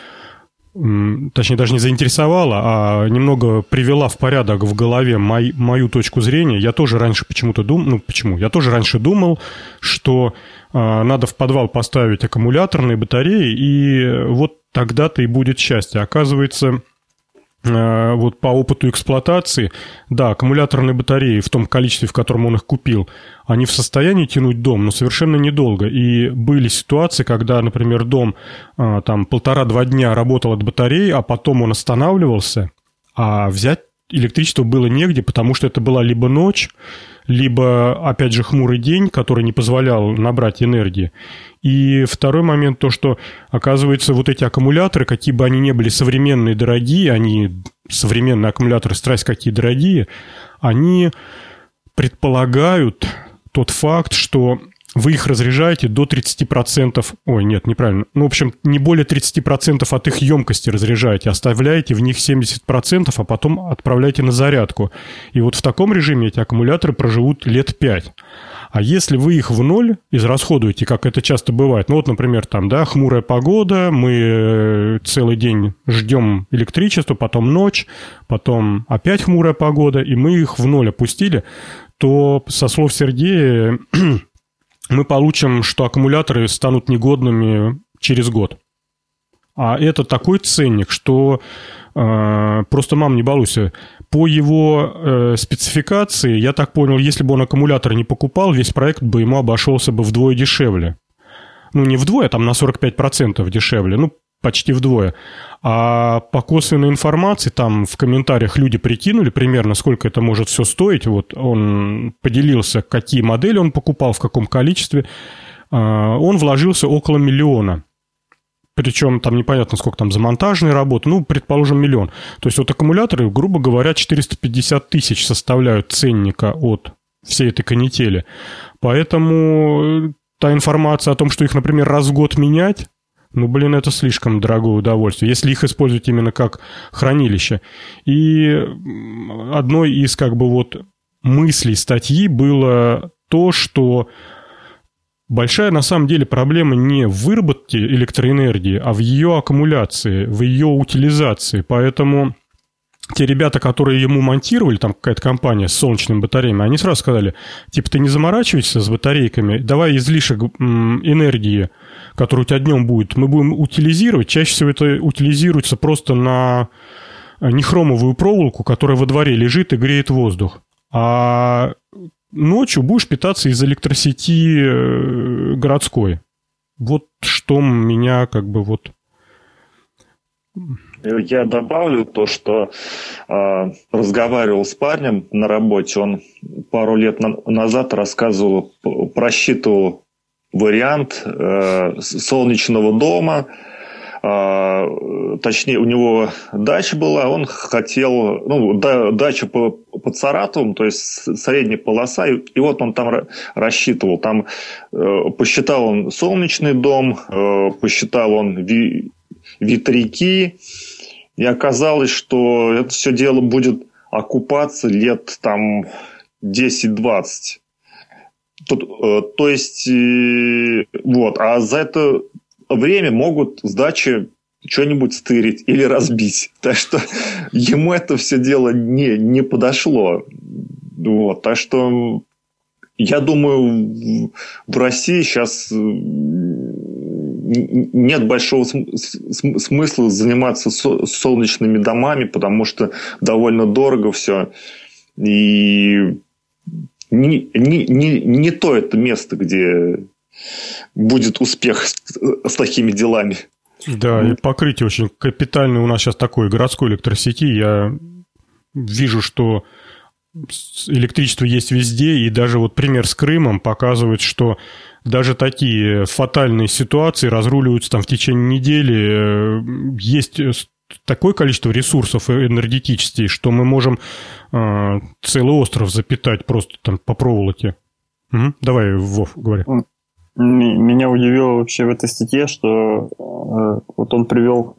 точнее, даже не заинтересовала, а немного привела в порядок в голове мой, мою точку зрения. Я тоже раньше почему-то думал, ну почему? Я тоже раньше думал, что э, надо в подвал поставить аккумуляторные батареи, и вот тогда-то и будет счастье. Оказывается, вот по опыту эксплуатации, да, аккумуляторные батареи в том количестве, в котором он их купил, они в состоянии тянуть дом, но совершенно недолго. И были ситуации, когда, например, дом э, там полтора-два дня работал от батареи, а потом он останавливался, а взять электричество было негде, потому что это была либо ночь, либо, опять же, хмурый день, который не позволял набрать энергии. И второй момент то, что, оказывается, вот эти аккумуляторы, какие бы они ни были современные, дорогие, они, современные аккумуляторы, страсть какие дорогие, они предполагают тот факт, что вы их разряжаете до 30%, ой, нет, неправильно, ну, в общем, не более 30% от их емкости разряжаете, оставляете в них 70%, а потом отправляете на зарядку. И вот в таком режиме эти аккумуляторы проживут лет 5. А если вы их в ноль израсходуете, как это часто бывает, ну вот, например, там, да, хмурая погода, мы э, целый день ждем электричество, потом ночь, потом опять хмурая погода, и мы их в ноль опустили, то, со слов Сергея, мы получим, что аккумуляторы станут негодными через год. А это такой ценник, что э, просто мам не балуйся. По его э, спецификации, я так понял, если бы он аккумулятор не покупал, весь проект бы ему обошелся бы вдвое дешевле. Ну, не вдвое, а там на 45% дешевле. Ну, почти вдвое. А по косвенной информации, там в комментариях люди прикинули примерно, сколько это может все стоить. Вот он поделился, какие модели он покупал, в каком количестве. А, он вложился около миллиона. Причем там непонятно, сколько там за монтажные работы, ну, предположим, миллион. То есть вот аккумуляторы, грубо говоря, 450 тысяч составляют ценника от всей этой канители. Поэтому э, та информация о том, что их, например, раз в год менять, ну, блин, это слишком дорогое удовольствие, если их использовать именно как хранилище. И одной из, как бы, вот мыслей статьи было то, что Большая на самом деле проблема не в выработке электроэнергии, а в ее аккумуляции, в ее утилизации. Поэтому те ребята, которые ему монтировали, там какая-то компания с солнечными батареями, они сразу сказали, типа, ты не заморачивайся с батарейками, давай излишек энергии, который у тебя днем будет, мы будем утилизировать. Чаще всего это утилизируется просто на нехромовую проволоку, которая во дворе лежит и греет воздух. А ночью будешь питаться из электросети э, городской. Вот что меня как бы вот... Я добавлю то, что э, разговаривал с парнем на работе, он пару лет на, назад рассказывал, просчитывал вариант э, солнечного дома, а, точнее, у него дача была, он хотел, ну, да, дача по, под Саратовым, то есть средняя полоса, и, и вот он там рассчитывал, там э, посчитал он солнечный дом, э, посчитал он ви, ветряки, и оказалось, что это все дело будет окупаться лет там 10-20. Тут, э, то есть, э, вот, а за это время могут с дачи что-нибудь стырить или разбить. Так что ему это все дело не, не подошло. Вот, так что я думаю, в России сейчас нет большого смысла заниматься солнечными домами, потому что довольно дорого все. И не, не, не, не то это место, где будет успех с, с такими делами. Да, и покрытие очень капитальное у нас сейчас такое городской электросети. Я вижу, что электричество есть везде, и даже вот пример с Крымом показывает, что даже такие фатальные ситуации разруливаются там в течение недели. Есть такое количество ресурсов энергетических, что мы можем э, целый остров запитать просто там по проволоке. Угу. Давай, Вов, говори. Меня удивило вообще в этой статье, что э, вот он привел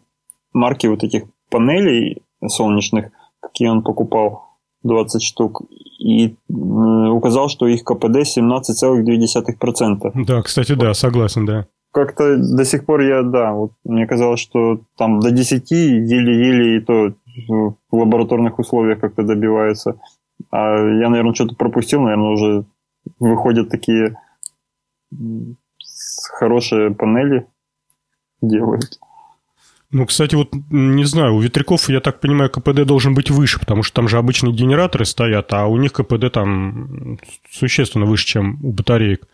марки вот этих панелей солнечных, какие он покупал, 20 штук, и указал, что их КПД 17,2%. Да, кстати, да, согласен, да. Как-то до сих пор я, да, вот мне казалось, что там до 10 еле-еле и то в лабораторных условиях как-то добиваются. А я, наверное, что-то пропустил, наверное, уже выходят такие хорошие панели делают. Ну, кстати, вот не знаю, у ветряков, я так понимаю, КПД должен быть выше, потому что там же обычные генераторы стоят, а у них КПД там существенно выше, чем у батареек.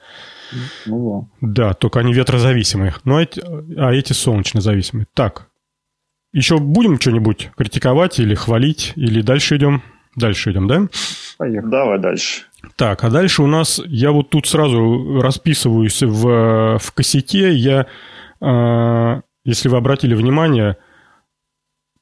Ну, да. да, только они ветрозависимые. Ну, а эти, а эти солнечно-зависимые. Так, еще будем что-нибудь критиковать или хвалить, или дальше идем? Дальше идем, да? Поехали. Давай дальше. Так, а дальше у нас, я вот тут сразу расписываюсь в, в косяке. Я, э, если вы обратили внимание,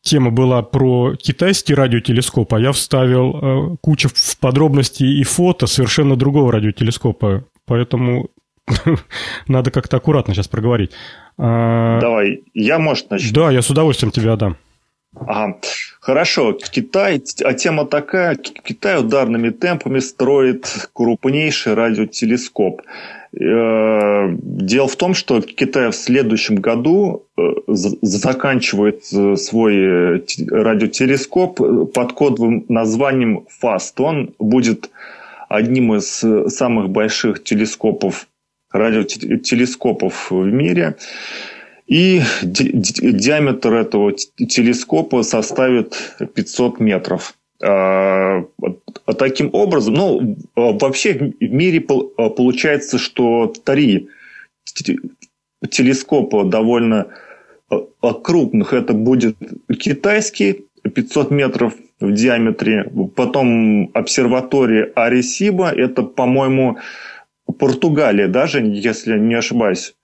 тема была про китайский радиотелескоп, а я вставил э, кучу в подробностей и фото совершенно другого радиотелескопа. Поэтому надо как-то аккуратно сейчас проговорить. А, Давай, я, может, начну? Да, я с удовольствием тебе отдам. Ага. Хорошо. Китай, а тема такая, Китай ударными темпами строит крупнейший радиотелескоп. Э, дело в том, что Китай в следующем году э, заканчивает э, свой радиотелескоп под кодовым названием FAST. Он будет одним из самых больших телескопов, радиотелескопов в мире. И диаметр этого телескопа составит 500 метров. А, а таким образом, ну, вообще в мире получается, что три телескопа довольно а, крупных. Это будет китайский, 500 метров в диаметре. Потом обсерватория Аресиба, это, по-моему, Португалия, даже если не ошибаюсь.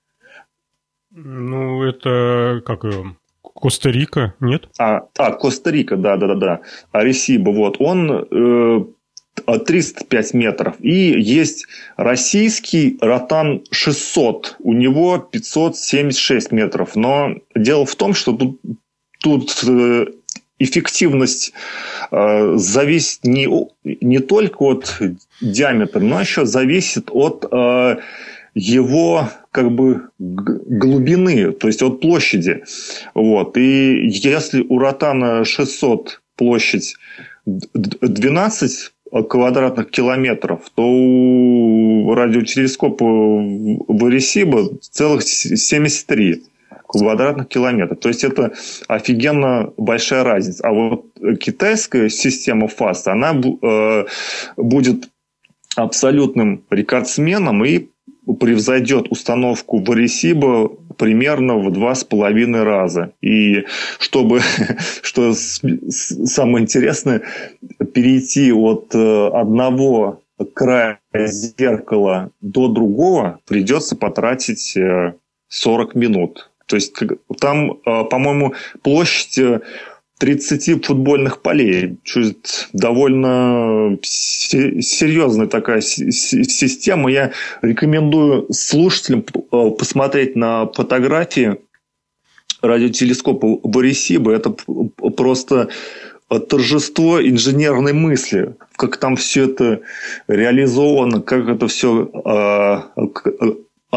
Ну, это как Коста-Рика, нет? А, а Коста-Рика, да, да, да, да. Аресиба, вот. Он э, 305 метров. И есть российский Ротан 600. У него 576 метров. Но дело в том, что тут, тут э, эффективность э, зависит не, не только от диаметра, но еще зависит от э, его как бы глубины, то есть от площади. Вот. И если у ротана 600 площадь 12 квадратных километров, то у радиотелескопа в Аресибо целых 73 квадратных километров. То есть это офигенно большая разница. А вот китайская система ФАСТ, она э, будет абсолютным рекордсменом и превзойдет установку в Аресибо примерно в два с половиной раза. И чтобы, что самое интересное, перейти от э, одного края зеркала до другого придется потратить 40 э, минут. То есть там, э, по-моему, площадь 30 футбольных полей. Довольно серьезная такая система. Я рекомендую слушателям э, посмотреть на фотографии радиотелескопа Борисиба. Это просто торжество инженерной мысли, как там все это реализовано, как это все э, э,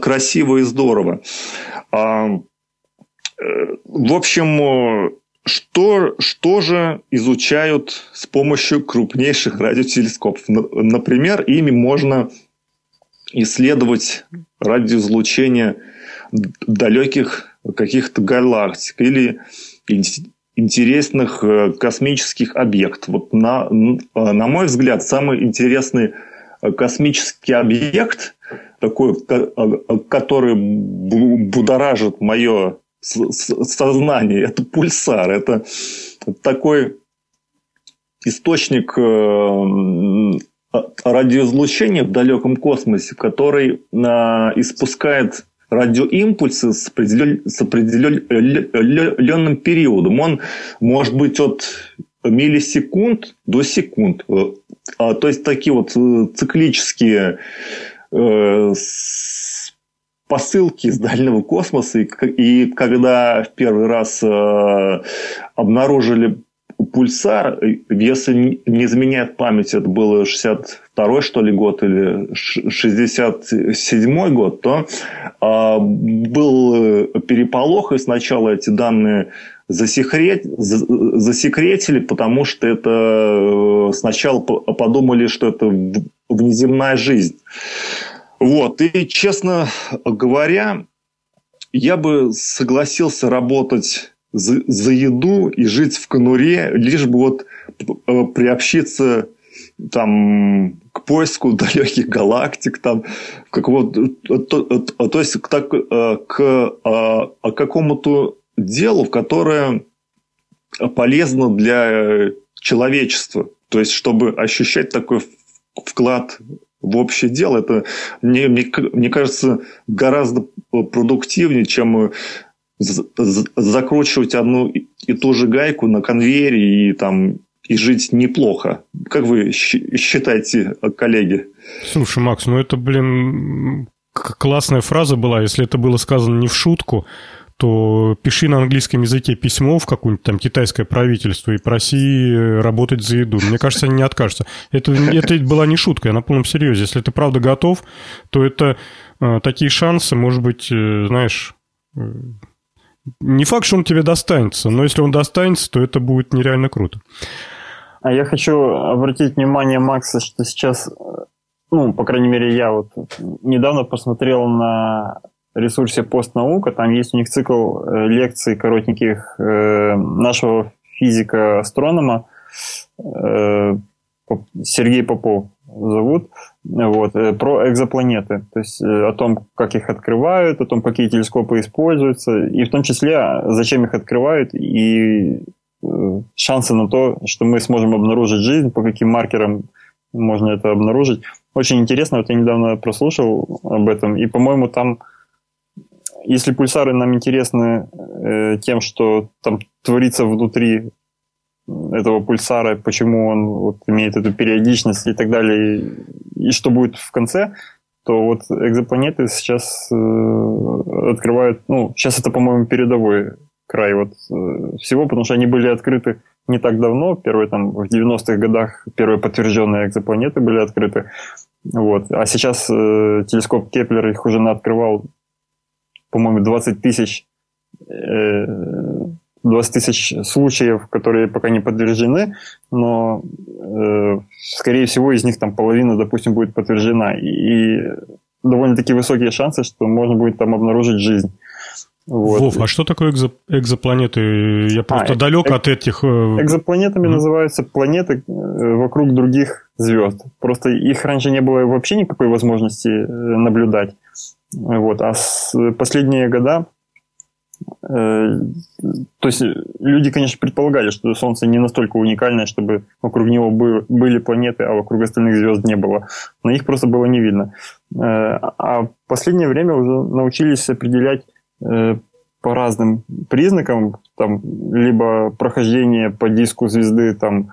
красиво и здорово. В общем, что, что же изучают с помощью крупнейших радиотелескопов? Например, ими можно исследовать радиоизлучение далеких каких-то галактик или интересных э, космических объектов. Вот на, на мой взгляд, самый интересный космический объект, такой, который будоражит мое сознание, это пульсар, это такой источник э, радиоизлучения в далеком космосе, который а, испускает радиоимпульсы с, определен, с определенным периодом. Он может быть от миллисекунд до секунд. Э, а, то есть такие вот э, циклические э, посылки из дальнего космоса, и, и когда в первый раз э, обнаружили пульсар, если не изменяет память, это было 62 что ли год или 67 год, то э, был переполох, и сначала эти данные засекрет, засекретили, потому что это э, сначала подумали, что это внеземная жизнь. Вот. И, честно говоря, я бы согласился работать за, за еду и жить в конуре, лишь бы вот э, приобщиться там к поиску далеких галактик, там, как вот, то, то, то есть к, так, э, к а, а какому-то делу, которое полезно для человечества. То есть, чтобы ощущать такой вклад в общее дело, это, мне, мне, мне кажется, гораздо продуктивнее, чем закручивать одну и ту же гайку на конвейере и там и жить неплохо. Как вы считаете, коллеги? Слушай, Макс, ну это, блин, классная фраза была, если это было сказано не в шутку, то пиши на английском языке письмо в какое-нибудь там китайское правительство и проси работать за еду. Мне кажется, они не откажутся. Это, это была не шутка, я на полном серьезе. Если ты правда готов, то это э, такие шансы, может быть, э, знаешь, э, не факт, что он тебе достанется, но если он достанется, то это будет нереально круто. А я хочу обратить внимание Макса, что сейчас, ну, по крайней мере, я вот недавно посмотрел на ресурсе «Постнаука». Там есть у них цикл э, лекций коротеньких э, нашего физика-астронома э, Сергей Попов зовут, вот, про экзопланеты, то есть о том, как их открывают, о том, какие телескопы используются, и в том числе, зачем их открывают, и шансы на то, что мы сможем обнаружить жизнь, по каким маркерам можно это обнаружить. Очень интересно, вот я недавно прослушал об этом, и, по-моему, там если пульсары нам интересны э, тем, что там творится внутри этого пульсара, почему он вот, имеет эту периодичность и так далее, и, и что будет в конце, то вот экзопланеты сейчас э, открывают, ну, сейчас это, по-моему, передовой край вот э, всего, потому что они были открыты не так давно, первые там в 90-х годах первые подтвержденные экзопланеты были открыты, вот, а сейчас э, телескоп Кеплер их уже открывал по-моему, 20 тысяч 20 э, тысяч случаев, которые пока не подтверждены, но, э, скорее всего, из них там половина, допустим, будет подтверждена. И довольно-таки высокие шансы, что можно будет там обнаружить жизнь. Вот. Вов, а что такое экзо экзопланеты? Я просто а, далек э от этих... Экзопланетами mm-hmm. называются планеты вокруг других звезд. Просто их раньше не было вообще никакой возможности наблюдать. Вот. А с последние года э, то есть люди, конечно, предполагали, что Солнце не настолько уникальное, чтобы вокруг него были планеты, а вокруг остальных звезд не было. Но их просто было не видно. Э, а в последнее время уже научились определять э, по разным признакам, там, либо прохождение по диску звезды там,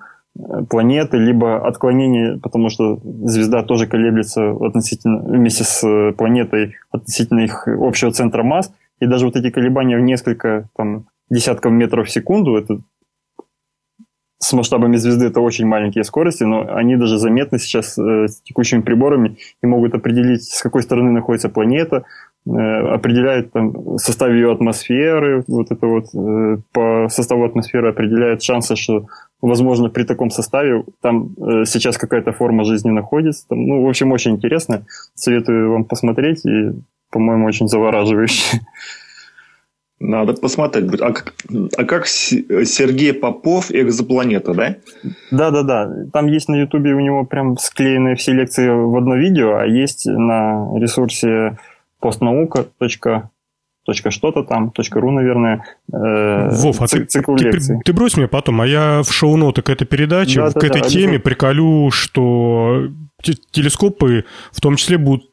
планеты, либо отклонение, потому что звезда тоже колеблется относительно, вместе с планетой относительно их общего центра масс, и даже вот эти колебания в несколько там, десятков метров в секунду, это с масштабами звезды это очень маленькие скорости, но они даже заметны сейчас э, с текущими приборами и могут определить, с какой стороны находится планета, э, определяют там, состав ее атмосферы, вот это вот э, по составу атмосферы определяют шансы, что возможно, при таком составе там э, сейчас какая-то форма жизни находится. Там, ну, в общем, очень интересно. Советую вам посмотреть и, по-моему, очень завораживающе. Надо посмотреть. А как, а как Сергей Попов экзопланета, да? Да, да, да. Там есть на Ютубе у него прям склеенные все лекции в одно видео, а есть на ресурсе постнаука.ру точка что-то там, точка ру, наверное, э, Вов, а ты, цикл ты, лекций. Ты брось мне потом, а я в шоу-ноты к этой передаче, да, к да, этой да, теме приколю, что телескопы в том числе будут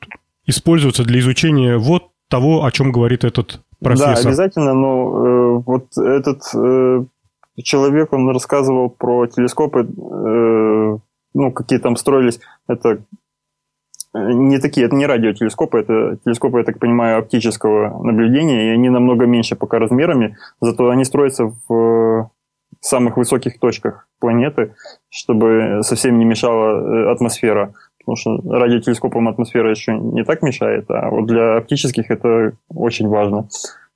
использоваться для изучения вот того, о чем говорит этот профессор. Да, обязательно, но э, вот этот э, человек, он рассказывал про телескопы, э, ну, какие там строились, это не такие, это не радиотелескопы, это телескопы, я так понимаю, оптического наблюдения, и они намного меньше пока размерами, зато они строятся в самых высоких точках планеты, чтобы совсем не мешала э, атмосфера. Потому что радиотелескопам атмосфера еще не так мешает, а вот для оптических это очень важно.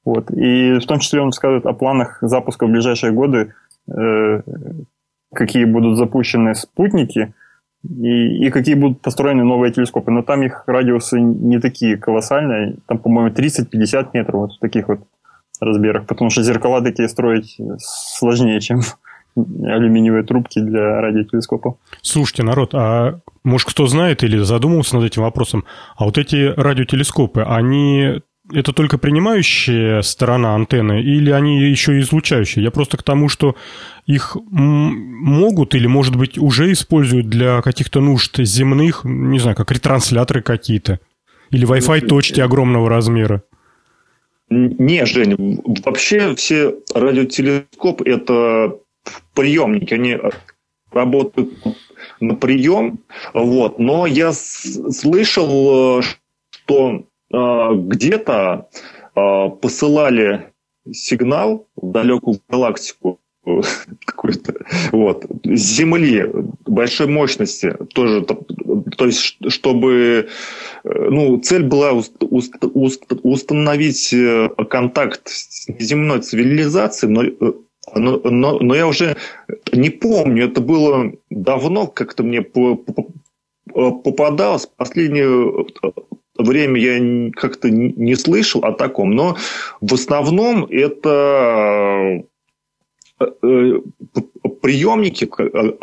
Вот. И в том числе он скажет о планах запуска в ближайшие годы, э, какие будут запущены спутники и, и какие будут построены новые телескопы. Но там их радиусы не такие колоссальные, там, по-моему, 30-50 метров вот в таких вот размерах, потому что зеркала такие строить сложнее, чем алюминиевые трубки для радиотелескопа. Слушайте, народ, а может кто знает или задумывался над этим вопросом, а вот эти радиотелескопы, они это только принимающая сторона антенны или они еще и излучающие? Я просто к тому, что их могут или, может быть, уже используют для каких-то нужд земных, не знаю, как ретрансляторы какие-то. Или Wi-Fi ну, точки огромного размера. Не, Жень, вообще все радиотелескопы – это приемники, они работают на прием, вот. Но я слышал, что э, где-то э, посылали сигнал в далекую галактику какой-то, вот, с Земли большой мощности тоже, то есть, чтобы, э, ну, цель была установить э, контакт с земной цивилизацией, но, э, но, но, но я уже не помню, это было давно, как-то мне попадалось, последнее время я как-то не слышал о таком, но в основном это Э, э, приемники,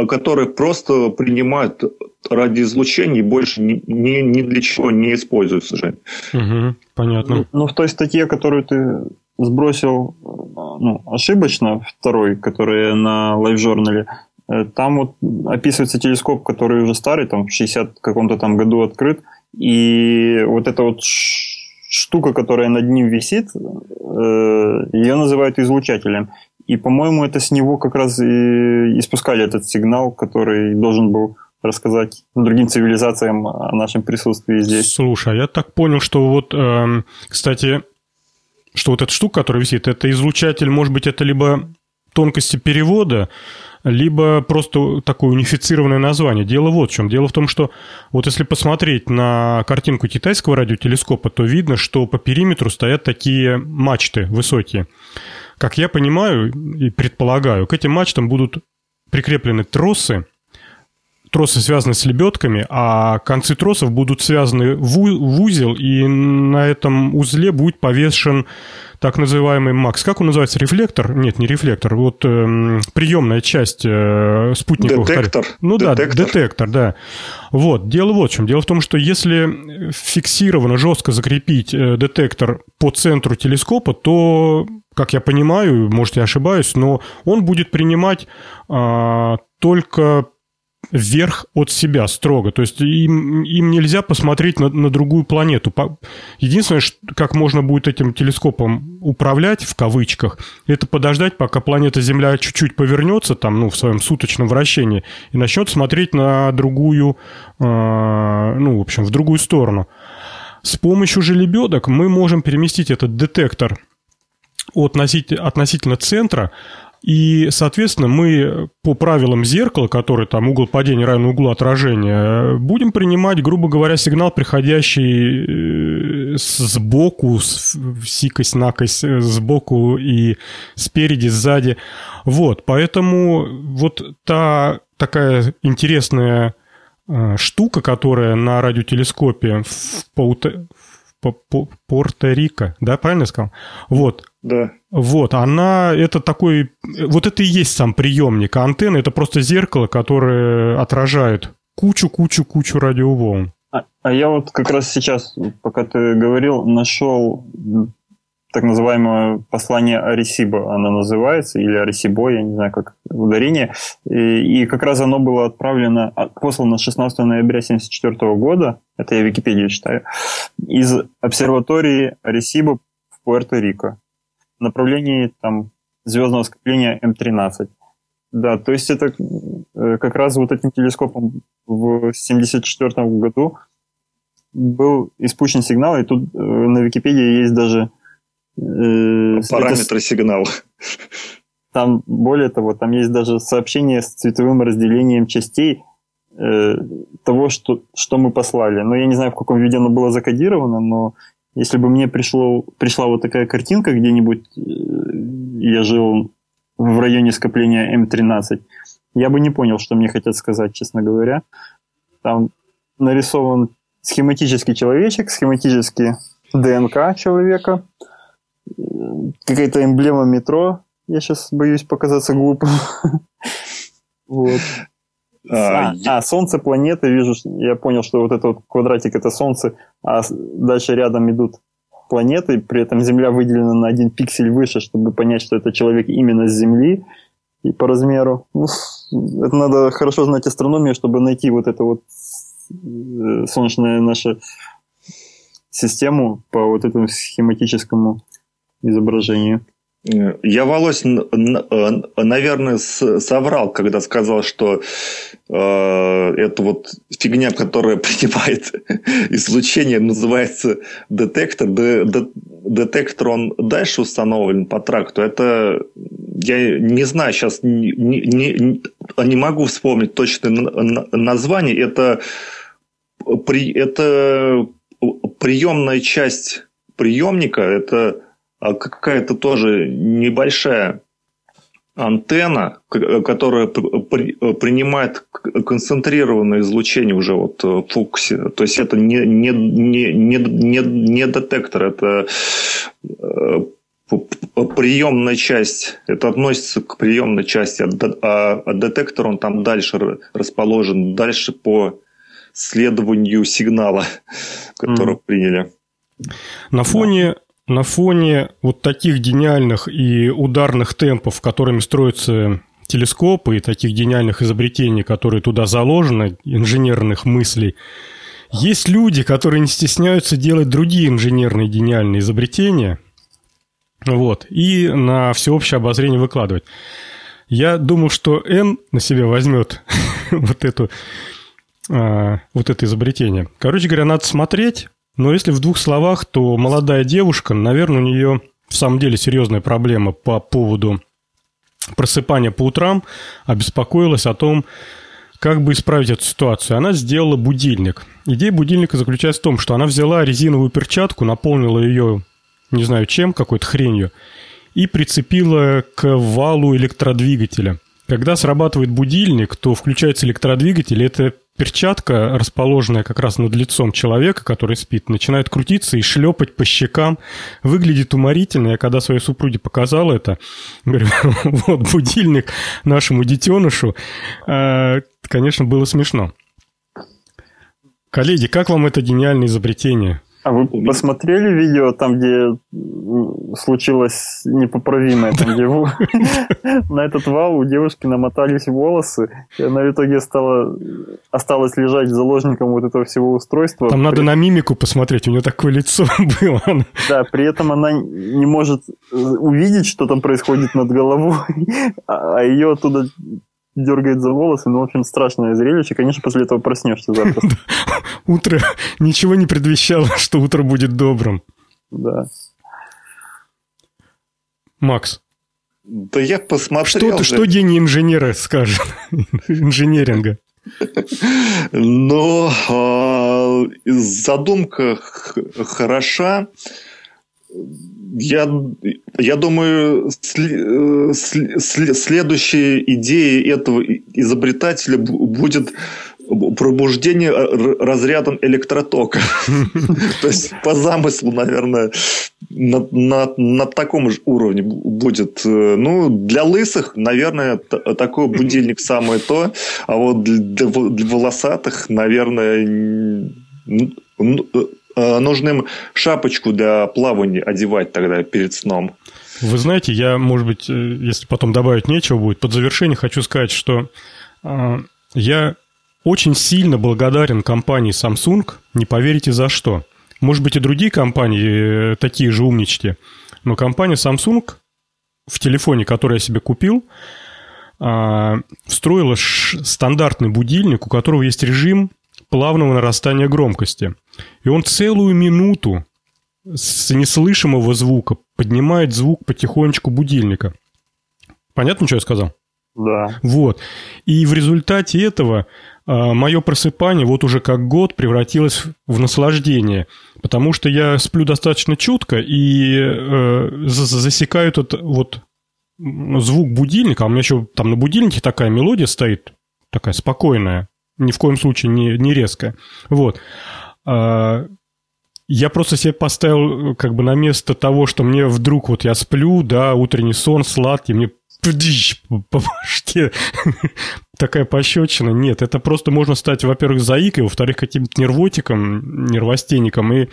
которые просто принимают радиоизлучение и больше ни, ни, ни для чего не используются, Жень. Угу, понятно. Ну, ну, в той статье, которую ты сбросил ну, ошибочно, второй, который на лайв-журнале, э, там вот описывается телескоп, который уже старый, там в 60 каком-то там году открыт, и вот эта вот штука, которая над ним висит, ее называют излучателем. И, по-моему, это с него как раз и испускали этот сигнал, который должен был рассказать другим цивилизациям о нашем присутствии здесь. Слушай, а я так понял, что вот, э, кстати, что вот эта штука, которая висит, это излучатель, может быть, это либо тонкости перевода, либо просто такое унифицированное название. Дело вот в чем. Дело в том, что вот если посмотреть на картинку китайского радиотелескопа, то видно, что по периметру стоят такие мачты высокие. Как я понимаю и предполагаю, к этим мачтам будут прикреплены тросы, тросы связаны с лебедками, а концы тросов будут связаны в узел, и на этом узле будет повешен так называемый МАКС. Как он называется? Рефлектор? Нет, не рефлектор. Вот э, приемная часть э, спутниковых... Детектор. Ну детектор. да, детектор, да. Вот, дело вот в чем. Дело в том, что если фиксированно, жестко закрепить э, детектор по центру телескопа, то, как я понимаю, может, я ошибаюсь, но он будет принимать э, только вверх от себя строго. То есть им, им нельзя посмотреть на, на другую планету. Единственное, как можно будет этим телескопом управлять, в кавычках, это подождать, пока планета Земля чуть-чуть повернется, там, ну, в своем суточном вращении, и начнет смотреть на другую, э, ну, в общем, в другую сторону. С помощью же лебедок мы можем переместить этот детектор относительно центра, и, соответственно, мы по правилам зеркала, который там угол падения равен углу отражения, будем принимать, грубо говоря, сигнал, приходящий э, сбоку, сикость-накость, э, сбоку и спереди, сзади. Вот, поэтому вот та такая интересная э, штука, которая на радиотелескопе в, Порто-Рико, да, правильно я сказал? Вот. Да. Вот, она, это такой, вот это и есть сам приемник. А антенна это просто зеркало, которое отражает кучу-кучу-кучу радиоволн. А, а я вот как раз сейчас, пока ты говорил, нашел так называемое послание Арисиба, она называется, или Арисибо, я не знаю, как ударение. И, и как раз оно было отправлено, а, послано 16 ноября 1974 года, это я Википедию читаю, из обсерватории Арисиба в Пуэрто-Рико в направлении там, звездного скопления М13. Да, то есть это э, как раз вот этим телескопом в 1974 году был испущен сигнал, и тут на Википедии есть даже... Э, Параметры это, сигнала. Там, более того, там есть даже сообщение с цветовым разделением частей э, того, что, что мы послали. Но я не знаю, в каком виде оно было закодировано, но если бы мне пришло, пришла вот такая картинка где-нибудь, э, я жил в районе скопления М13, я бы не понял, что мне хотят сказать, честно говоря. Там нарисован схематический человечек, схематический ДНК человека, какая-то эмблема метро. Я сейчас боюсь показаться глупым. Вот. А, а, я... а, Солнце, планеты, вижу, я понял, что вот этот вот квадратик это Солнце, а дальше рядом идут планеты, при этом Земля выделена на один пиксель выше, чтобы понять, что это человек именно с Земли и по размеру. Ну, это надо хорошо знать астрономию, чтобы найти вот эту вот э, солнечную нашу систему по вот этому схематическому изображению. Я, Волось, наверное, соврал, когда сказал, что э, эта вот фигня, которая принимает излучение, называется детектор. Детектор, он дальше установлен по тракту. Это, я не знаю, сейчас не, не, не могу вспомнить точное название. Это, при, это приемная часть приемника, это какая-то тоже небольшая антенна, которая принимает концентрированное излучение уже вот в фокусе. То есть это не, не, не, не, не, не детектор, это э, приемная часть. Это относится к приемной части, а, а детектор он там дальше расположен, дальше по следованию сигнала, который mm. приняли. На фоне на фоне вот таких гениальных и ударных темпов, которыми строятся телескопы и таких гениальных изобретений, которые туда заложены, инженерных мыслей, есть люди, которые не стесняются делать другие инженерные гениальные изобретения, вот, и на всеобщее обозрение выкладывать. Я думал, что Н на себя возьмет вот эту а, вот это изобретение. Короче говоря, надо смотреть, но если в двух словах, то молодая девушка, наверное, у нее в самом деле серьезная проблема по поводу просыпания по утрам, обеспокоилась о том, как бы исправить эту ситуацию. Она сделала будильник. Идея будильника заключается в том, что она взяла резиновую перчатку, наполнила ее, не знаю чем, какой-то хренью, и прицепила к валу электродвигателя. Когда срабатывает будильник, то включается электродвигатель, и это перчатка, расположенная как раз над лицом человека, который спит, начинает крутиться и шлепать по щекам. Выглядит уморительно. Я когда своей супруге показал это, говорю, вот будильник нашему детенышу, а, конечно, было смешно. Коллеги, как вам это гениальное изобретение? А вы посмотрели видео там, где случилось непоправимое, там, где на этот вал у девушки намотались волосы, и она в итоге стала, осталась лежать заложником вот этого всего устройства. Там надо на мимику посмотреть, у нее такое лицо было. Да, при этом она не может увидеть, что там происходит над головой, а, а ее оттуда дергает за волосы, ну, в общем, страшное зрелище. Конечно, после этого проснешься завтра. Утро ничего не предвещало, что утро будет добрым. Да. Макс. Да я посмотрел. Что, ты, что гений инженера скажет? Инженеринга. Но э, задумка хороша я, я думаю, сли, сли, следующей идеей этого изобретателя будет пробуждение разрядом электротока. То есть, по замыслу, наверное, на, на, на таком же уровне будет. Э, ну, для лысых, наверное, такой будильник самое то, а вот для, для волосатых, наверное, Э, нужно им шапочку для плавания одевать тогда перед сном. Вы знаете, я, может быть, э, если потом добавить нечего будет, под завершение хочу сказать, что э, я очень сильно благодарен компании Samsung, не поверите за что. Может быть, и другие компании э, такие же умнички, но компания Samsung в телефоне, который я себе купил, э, встроила стандартный будильник, у которого есть режим плавного нарастания громкости. И он целую минуту с неслышимого звука поднимает звук потихонечку будильника. Понятно, что я сказал? Да. Вот. И в результате этого а, мое просыпание вот уже как год превратилось в наслаждение, потому что я сплю достаточно чутко и э, засекаю этот вот звук будильника, а у меня еще там на будильнике такая мелодия стоит, такая спокойная, ни в коем случае не, не резкая. Вот. А, я просто себе поставил как бы на место того, что мне вдруг вот я сплю, да, утренний сон сладкий, мне по башке такая пощечина. Нет, это просто можно стать, во-первых, заикой, во-вторых, каким-то нервотиком, нервостенником. И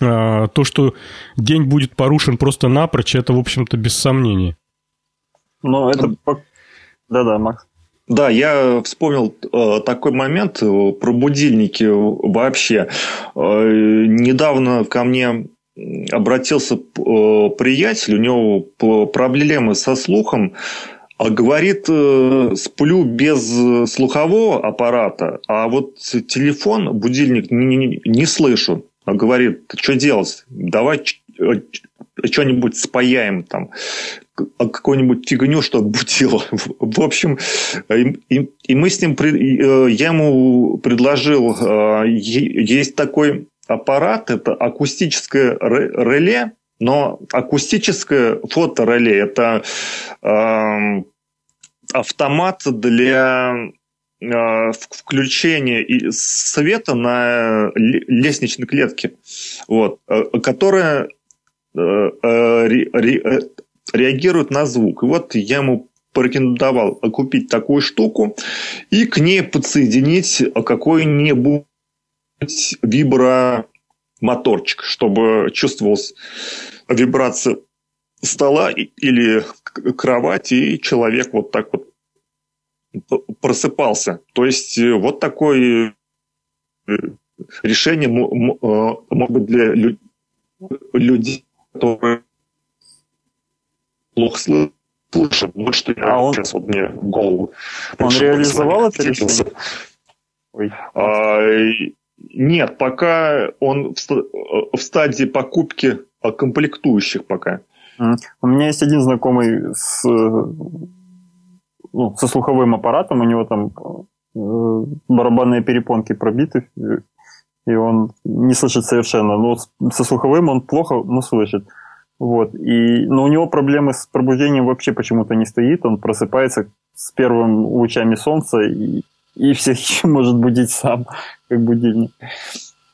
а, то, что день будет порушен просто напрочь, это, в общем-то, без сомнений. Ну, это... Да-да, Макс. Да, я вспомнил э, такой момент э, про будильники вообще. Э, недавно ко мне обратился э, приятель, у него проблемы со слухом, а говорит, э, сплю без слухового аппарата, а вот телефон, будильник не, не, не слышу. А говорит, что делать? Давай что-нибудь спаяем там, какую-нибудь фигню, чтобы будило. В общем, и, и мы с ним, я ему предложил, есть такой аппарат – это акустическое реле, но акустическое фотореле – это э, автомат для э, включения света на лестничной клетке, вот, э, которая э, э, ре, реагирует на звук. И вот я ему порекомендовал купить такую штуку и к ней подсоединить какой-нибудь вибромоторчик, чтобы чувствовалась вибрация стола или кровати, и человек вот так вот просыпался. То есть э, вот такое э, решение э, может быть для людей, которые плохо слышат. Вот что я а он... сейчас вот мне в голову. Он реализовал это решение? Ой. А, нет, пока он в стадии покупки комплектующих пока. У меня есть один знакомый с, ну, со слуховым аппаратом, у него там э, барабанные перепонки пробиты, и он не слышит совершенно. Но со слуховым он плохо, но слышит. Вот. И, но у него проблемы с пробуждением вообще почему-то не стоит. Он просыпается с первыми лучами солнца и и всех может будить сам, как будильник.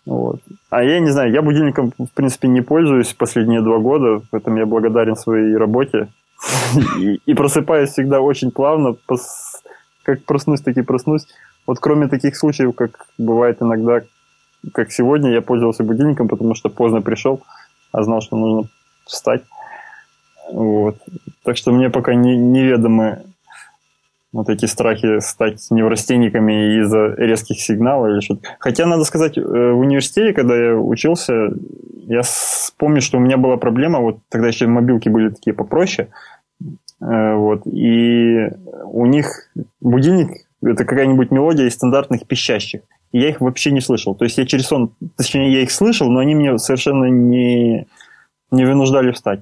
Вот. А я не знаю, я будильником, в принципе, не пользуюсь последние два года, поэтому я благодарен своей работе. И, просыпаюсь всегда очень плавно, как проснусь, так и проснусь. Вот кроме таких случаев, как бывает иногда, как сегодня, я пользовался будильником, потому что поздно пришел, а знал, что нужно встать. Вот. Так что мне пока не, неведомы вот эти страхи стать неврастенниками из-за резких сигналов или что-то. Хотя, надо сказать, э, в университете, когда я учился, я помню, что у меня была проблема, вот тогда еще мобилки были такие попроще, э, вот, и у них будильник – это какая-нибудь мелодия из стандартных пищащих. Я их вообще не слышал. То есть я через сон, точнее, я их слышал, но они мне совершенно не, не вынуждали встать.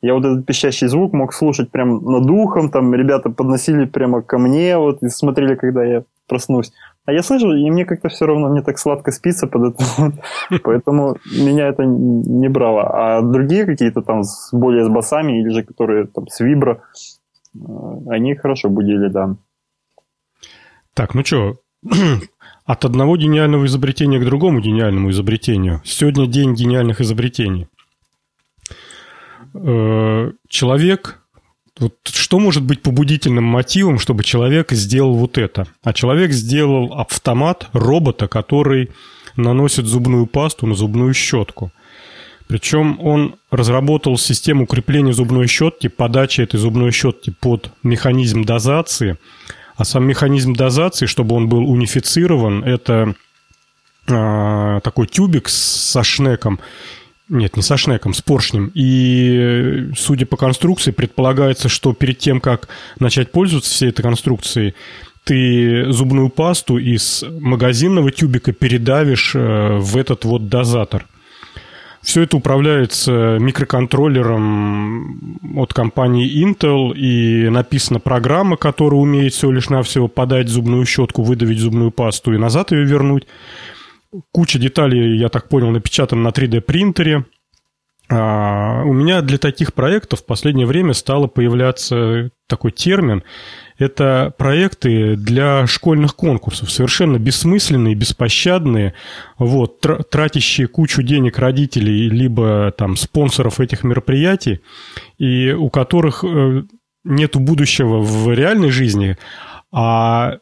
Я вот этот пищащий звук мог слушать прям над ухом, там ребята подносили прямо ко мне, вот, и смотрели, когда я проснусь. А я слышу, и мне как-то все равно, мне так сладко спится под это. Поэтому меня это не брало. А другие какие-то там с, более с басами, или же которые там с вибро, э, они хорошо будили, да. Так, ну что, от одного гениального изобретения к другому гениальному изобретению. Сегодня день гениальных изобретений. Э, человек... Вот что может быть побудительным мотивом, чтобы человек сделал вот это? А человек сделал автомат робота, который наносит зубную пасту на зубную щетку. Причем он разработал систему крепления зубной щетки, подачи этой зубной щетки под механизм дозации. А сам механизм дозации, чтобы он был унифицирован, это э, такой тюбик со шнеком, нет, не со шнеком, с поршнем. И, судя по конструкции, предполагается, что перед тем, как начать пользоваться всей этой конструкцией, ты зубную пасту из магазинного тюбика передавишь э, в этот вот дозатор. Все это управляется микроконтроллером от компании Intel, и написана программа, которая умеет всего лишь навсего подать зубную щетку, выдавить зубную пасту и назад ее вернуть. Куча деталей, я так понял, напечатана на 3D принтере. А у меня для таких проектов в последнее время стало появляться такой термин. Это проекты для школьных конкурсов, совершенно бессмысленные, беспощадные, вот, тратящие кучу денег родителей либо там спонсоров этих мероприятий, и у которых э, нет будущего в реальной жизни, а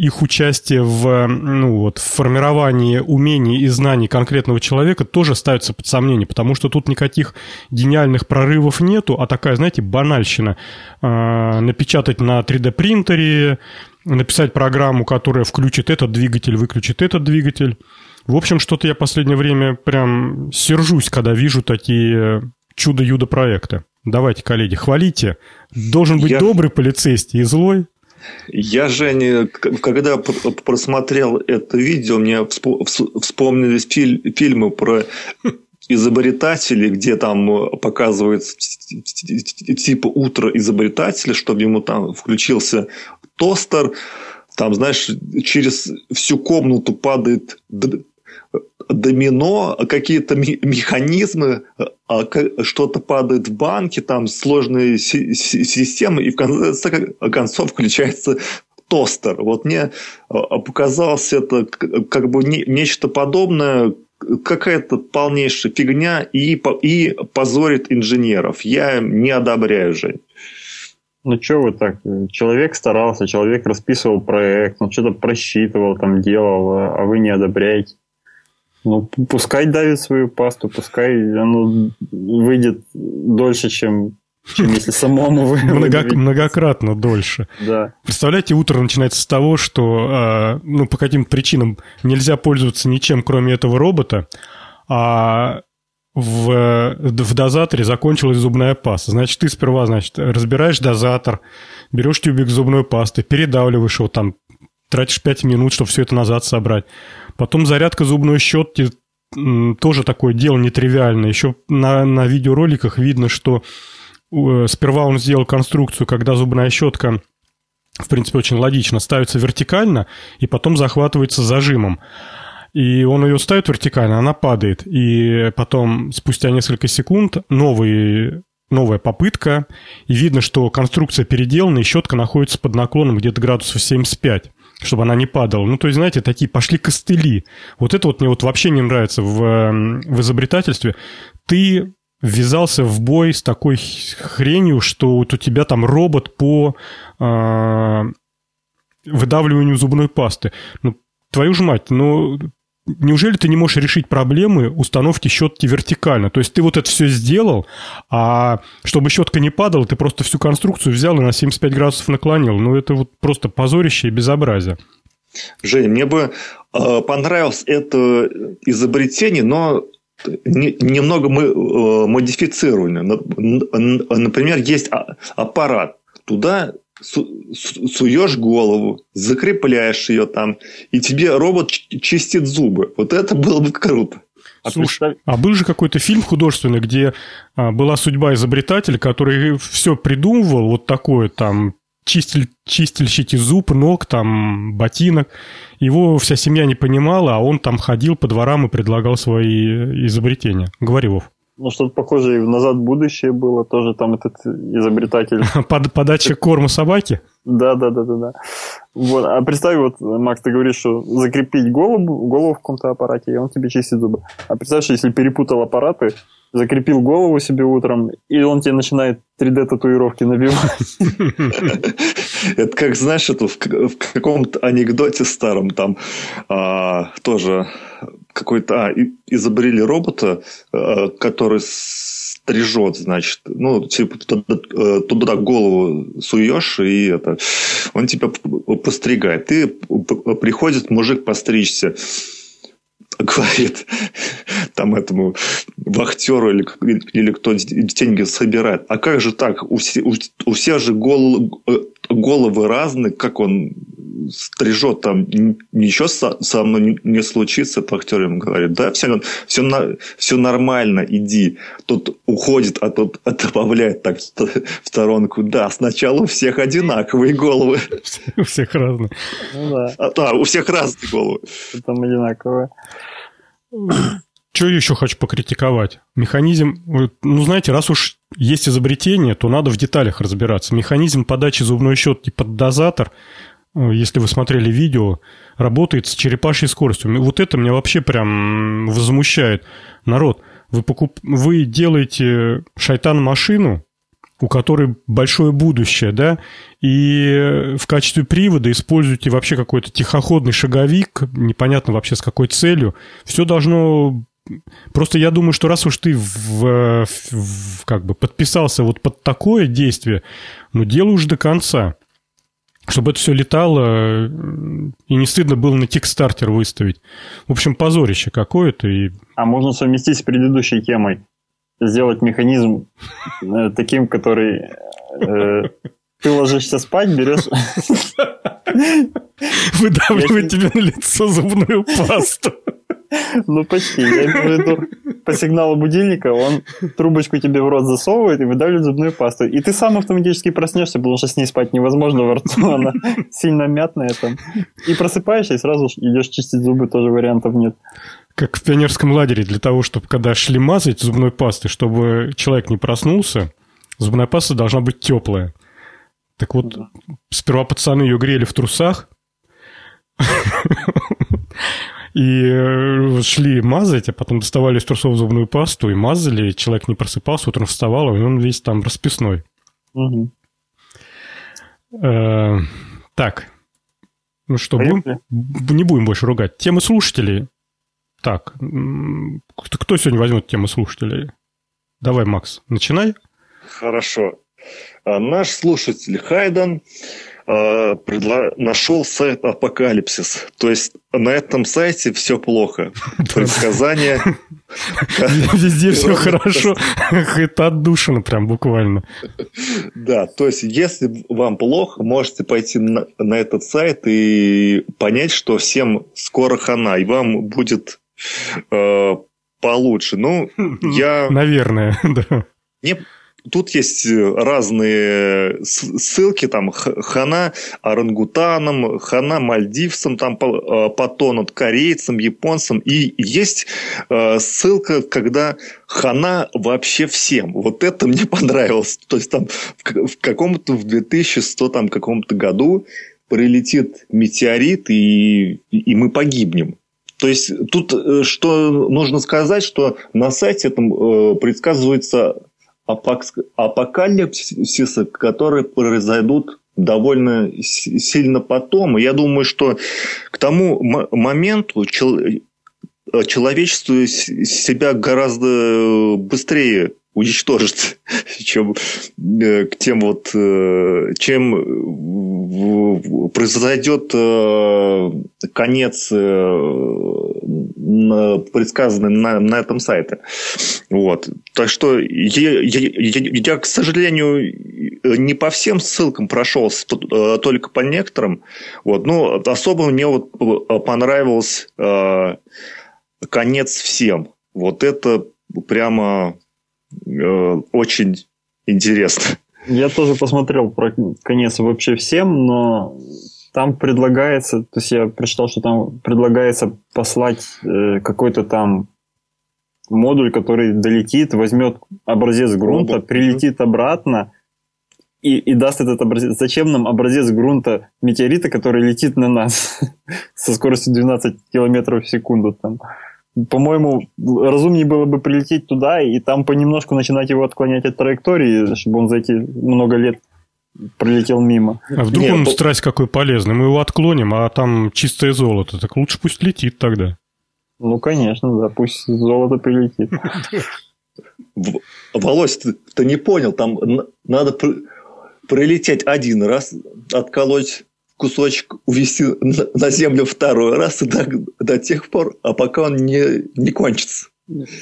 их участие в, ну, вот, в формировании умений и знаний конкретного человека тоже ставится под сомнение, потому что тут никаких гениальных прорывов нету, а такая, знаете, банальщина. Э, напечатать на 3D-принтере, написать программу, которая включит этот двигатель, выключит этот двигатель. В общем, что-то я в последнее время прям сержусь, когда вижу такие чудо-юдо проекты. Давайте, коллеги, хвалите. Должен быть я... добрый полицейский и злой. Я, Женя, когда просмотрел это видео, мне вспомнились фильмы про изобретателей, где там показывается типа утро изобретателя, чтобы ему там включился тостер, там, знаешь, через всю комнату падает домино, какие-то механизмы, а что-то падает в банке, там сложные системы, и в конце концов включается тостер. Вот мне а, показалось это как бы нечто подобное, какая-то полнейшая фигня и, и позорит инженеров. Я не одобряю, Жень. Ну, что вы так? Человек старался, человек расписывал проект, он что-то просчитывал, там делал, а вы не одобряете. Ну, пускай давит свою пасту, пускай оно выйдет дольше, чем, чем если самому вы... Много, многократно дольше. Да. Представляете, утро начинается с того, что а, ну, по каким-то причинам нельзя пользоваться ничем, кроме этого робота, а в, в дозаторе закончилась зубная паста. Значит, ты сперва, значит, разбираешь дозатор, берешь тюбик зубной пасты, передавливаешь его там, тратишь 5 минут, чтобы все это назад собрать. Потом зарядка зубной щетки тоже такое дело нетривиальное. Еще на, на видеороликах видно, что э, сперва он сделал конструкцию, когда зубная щетка, в принципе, очень логично, ставится вертикально и потом захватывается зажимом. И он ее ставит вертикально, она падает. И потом, спустя несколько секунд, новый новая попытка, и видно, что конструкция переделана, и щетка находится под наклоном где-то градусов 75 чтобы она не падала. Ну, то есть, знаете, такие пошли костыли. Вот это вот мне вот вообще не нравится в, эм, в изобретательстве. Ты ввязался в бой с такой хренью, что вот у тебя там робот по э, выдавливанию зубной пасты. Ну, твою ж мать, ну, неужели ты не можешь решить проблемы установки щетки вертикально? То есть ты вот это все сделал, а чтобы щетка не падала, ты просто всю конструкцию взял и на 75 градусов наклонил. Ну, это вот просто позорище и безобразие. Женя, мне бы э, понравилось это изобретение, но не, немного мы э, модифицировано. Например, есть аппарат. Туда суешь голову, закрепляешь ее там, и тебе робот чистит зубы. Вот это было бы круто. А, Слушай, а был же какой-то фильм художественный, где а, была судьба изобретателя, который все придумывал, вот такое там, чистиль, чистильщики зуб, ног, там, ботинок. Его вся семья не понимала, а он там ходил по дворам и предлагал свои изобретения. Говори, Вов. Ну, что-то похожее и в «Назад в будущее» было. Тоже там этот изобретатель. Под, подача корма собаки? Да, да, да, да, да. Вот. А представь, вот, Макс, ты говоришь, что закрепить голову, голову в каком-то аппарате, и он тебе чистит зубы. А представь, что если перепутал аппараты, закрепил голову себе утром, и он тебе начинает 3D-татуировки набивать. Это как, знаешь, это в каком-то анекдоте старом там а, тоже какой-то... А, изобрели робота, а, который стрижет, значит, ну, типа, туда, э, туда голову суешь, и это, он тебя постригает. Ты приходит мужик постричься, говорит там этому вахтеру или, или кто деньги собирает. А как же так? У, все, у, у всех же гол, э, головы разные, как он стрижет, там ничего со, со мной не случится, то актер ему говорит, да, все, все, все нормально, иди. Тут уходит, а тут добавляет так в сторонку, да, сначала у всех одинаковые головы. У всех разные. Ну да. А, да, у всех разные головы. Там одинаковые. Что еще хочу покритиковать? Механизм, ну, знаете, раз уж есть изобретение, то надо в деталях разбираться. Механизм подачи зубной щетки под дозатор, э, если вы смотрели видео, работает с черепашьей скоростью. Вот это меня вообще прям возмущает. Народ, вы, покуп... вы делаете шайтан-машину, у которой большое будущее, да, и в качестве привода используете вообще какой-то тихоходный шаговик, непонятно вообще с какой целью. Все должно Просто я думаю, что раз уж ты в, в, как бы подписался вот под такое действие, ну, делай уж до конца. Чтобы это все летало, и не стыдно было на тикстартер выставить. В общем, позорище какое-то. И... А можно совместить с предыдущей темой. Сделать механизм э, таким, который... Э, ты ложишься спать, берешь... Выдавливает тебе на лицо зубную пасту. Ну, почти. Я имею в виду, по сигналу будильника он трубочку тебе в рот засовывает и выдавливает зубную пасту. И ты сам автоматически проснешься, потому что с ней спать невозможно во рту, она сильно мятная там. И просыпаешься, и сразу идешь чистить зубы, тоже вариантов нет. Как в пионерском лагере, для того, чтобы когда шли мазать зубной пастой, чтобы человек не проснулся, зубная паста должна быть теплая. Так вот, сперва пацаны ее грели в трусах, и э, шли мазать, а потом доставали из трусов зубную пасту и мазали, человек не просыпался, утром вставал, и он весь там расписной. Э, так, ну что, будем, не будем больше ругать. Темы слушателей. Так, кто сегодня возьмет темы слушателей? Давай, Макс, начинай. Хорошо. А наш слушатель Хайден э, предла... нашел сайт Апокалипсис. То есть на этом сайте все плохо. Предсказания. Везде все хорошо. Это отдушина прям буквально. Да, то есть если вам плохо, можете пойти на, этот сайт и понять, что всем скоро хана, и вам будет получше. Ну, я... Наверное, да. Не, Тут есть э, разные ссылки, там хана орангутанам, хана мальдивцам, там потонут э, корейцам, японцам. И есть э, ссылка, когда хана вообще всем. Вот это мне понравилось. То есть там в каком-то в 2100 там каком-то году прилетит метеорит, и, и мы погибнем. То есть тут что нужно сказать, что на сайте этом предсказывается апокалипсиса, которые произойдут довольно сильно потом. И я думаю, что к тому моменту человечество себя гораздо быстрее уничтожит, чем э, тем вот, э, чем произойдет э, конец предсказанный на, на этом сайте. Вот. Так что я, я, я, я, к сожалению, не по всем ссылкам прошелся, только по некоторым. Вот. Но особо мне вот понравился э, конец всем. Вот это прямо очень интересно. Я тоже посмотрел про конец вообще всем, но там предлагается, то есть я прочитал, что там предлагается послать э, какой-то там модуль, который долетит, возьмет образец грунта, Робот. прилетит обратно и, и даст этот образец. Зачем нам образец грунта метеорита, который летит на нас со скоростью 12 километров в секунду там? По-моему, разумнее было бы прилететь туда и там понемножку начинать его отклонять от траектории, чтобы он за эти много лет пролетел мимо. А вдруг Нет, он то... страсть какой полезный? Мы его отклоним, а там чистое золото. Так лучше пусть летит тогда. Ну, конечно, да, пусть золото прилетит. Володь, ты, ты не понял, там надо прилететь один раз, отколоть кусочек увести на землю второй раз и до, до тех пор, а пока он не, не кончится.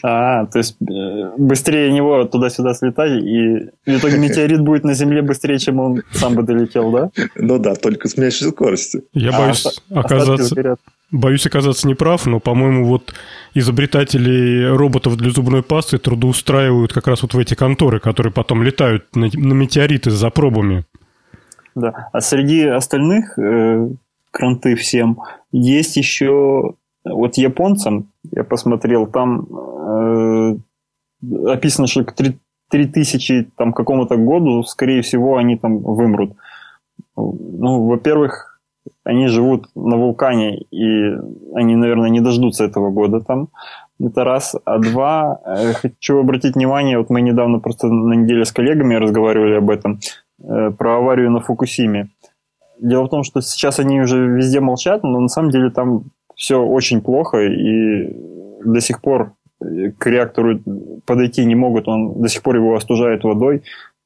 А, то есть э, быстрее него туда-сюда слетать, и в итоге метеорит будет на Земле быстрее, чем он сам бы долетел, да? Ну да, только с меньшей скоростью. Я а, боюсь оказаться... Боюсь оказаться неправ, но, по-моему, вот изобретатели роботов для зубной пасты трудоустраивают как раз вот в эти конторы, которые потом летают на, на метеориты за пробами. Да, а среди остальных э, кранты всем есть еще вот японцам, я посмотрел, там э, описано, что к 3000 там, какому-то году, скорее всего, они там вымрут. Ну, во-первых, они живут на вулкане, и они, наверное, не дождутся этого года там. Это раз. А два, э, хочу обратить внимание, вот мы недавно просто на неделе с коллегами разговаривали об этом, про аварию на Фукусиме. Дело в том, что сейчас они уже везде молчат, но на самом деле там все очень плохо, и до сих пор к реактору подойти не могут, он до сих пор его остужает водой,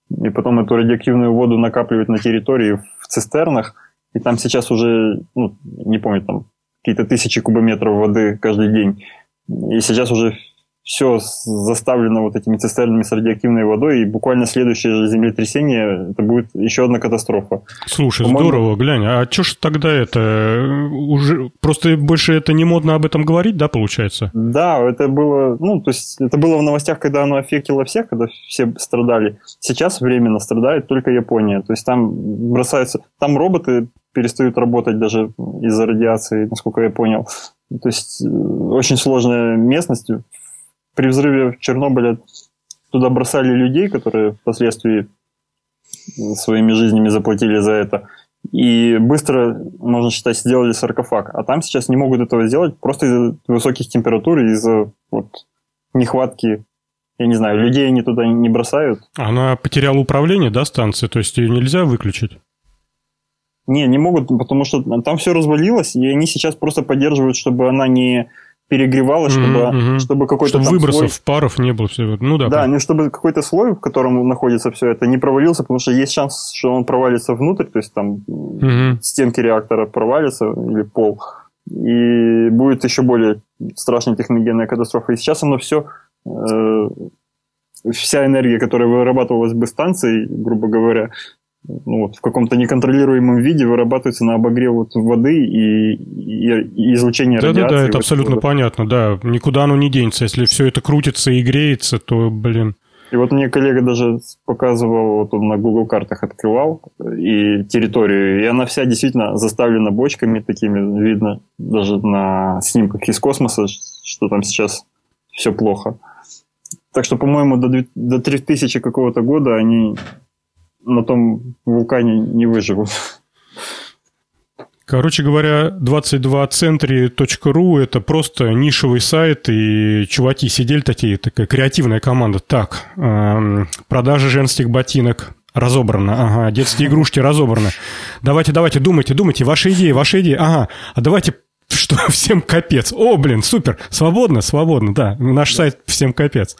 и потом эту радиоактивную воду накапливают на территории в цистернах, и там сейчас уже, ну, не помню, там какие-то тысячи кубометров воды каждый день. И сейчас уже все заставлено вот этими цистернами с радиоактивной водой, и буквально следующее землетрясение, это будет еще одна катастрофа. Слушай, По-моему... здорово, глянь, а что ж тогда это, уже просто больше это не модно об этом говорить, да, получается? Да, это было, ну, то есть это было в новостях, когда оно аффектило всех, когда все страдали. Сейчас временно страдает только Япония, то есть там бросаются, там роботы перестают работать даже из-за радиации, насколько я понял. То есть э, очень сложная местность, при взрыве в Чернобыле туда бросали людей, которые впоследствии своими жизнями заплатили за это. И быстро, можно считать, сделали саркофаг. А там сейчас не могут этого сделать просто из-за высоких температур, из-за вот, нехватки я не знаю, людей они туда не бросают. Она потеряла управление, да, станции? То есть ее нельзя выключить? Не, не могут, потому что там все развалилось, и они сейчас просто поддерживают, чтобы она не перегревалось, чтобы, mm-hmm. чтобы какой-то чтобы выбросов, слой... паров не было. Все. Ну да. Да, не чтобы какой-то слой, в котором находится все это, не провалился, потому что есть шанс, что он провалится внутрь, то есть там mm-hmm. стенки реактора провалятся или пол, и будет еще более страшная техногенная катастрофа. И сейчас оно все э, вся энергия, которая вырабатывалась бы станцией, грубо говоря, ну, вот, в каком-то неконтролируемом виде вырабатывается на обогрев вот воды и, и, и излучение да, радиации. Да-да-да, это абсолютно вот. понятно, да. Никуда оно не денется. Если все это крутится и греется, то, блин... И вот мне коллега даже показывал, вот он на Google картах открывал и территорию, и она вся действительно заставлена бочками такими, видно даже на снимках из космоса, что там сейчас все плохо. Так что, по-моему, до, до 3000 какого-то года они на том вулкане не выживут. Короче говоря, 22century.ru это просто нишевый сайт, и чуваки сидели такие, такая креативная команда. Так, эм, продажа женских ботинок разобрана, ага, детские игрушки разобраны. Давайте, давайте, думайте, думайте, ваши идеи, ваши идеи, ага, а давайте что всем капец. О, блин, супер, свободно, свободно, да, наш сайт всем капец.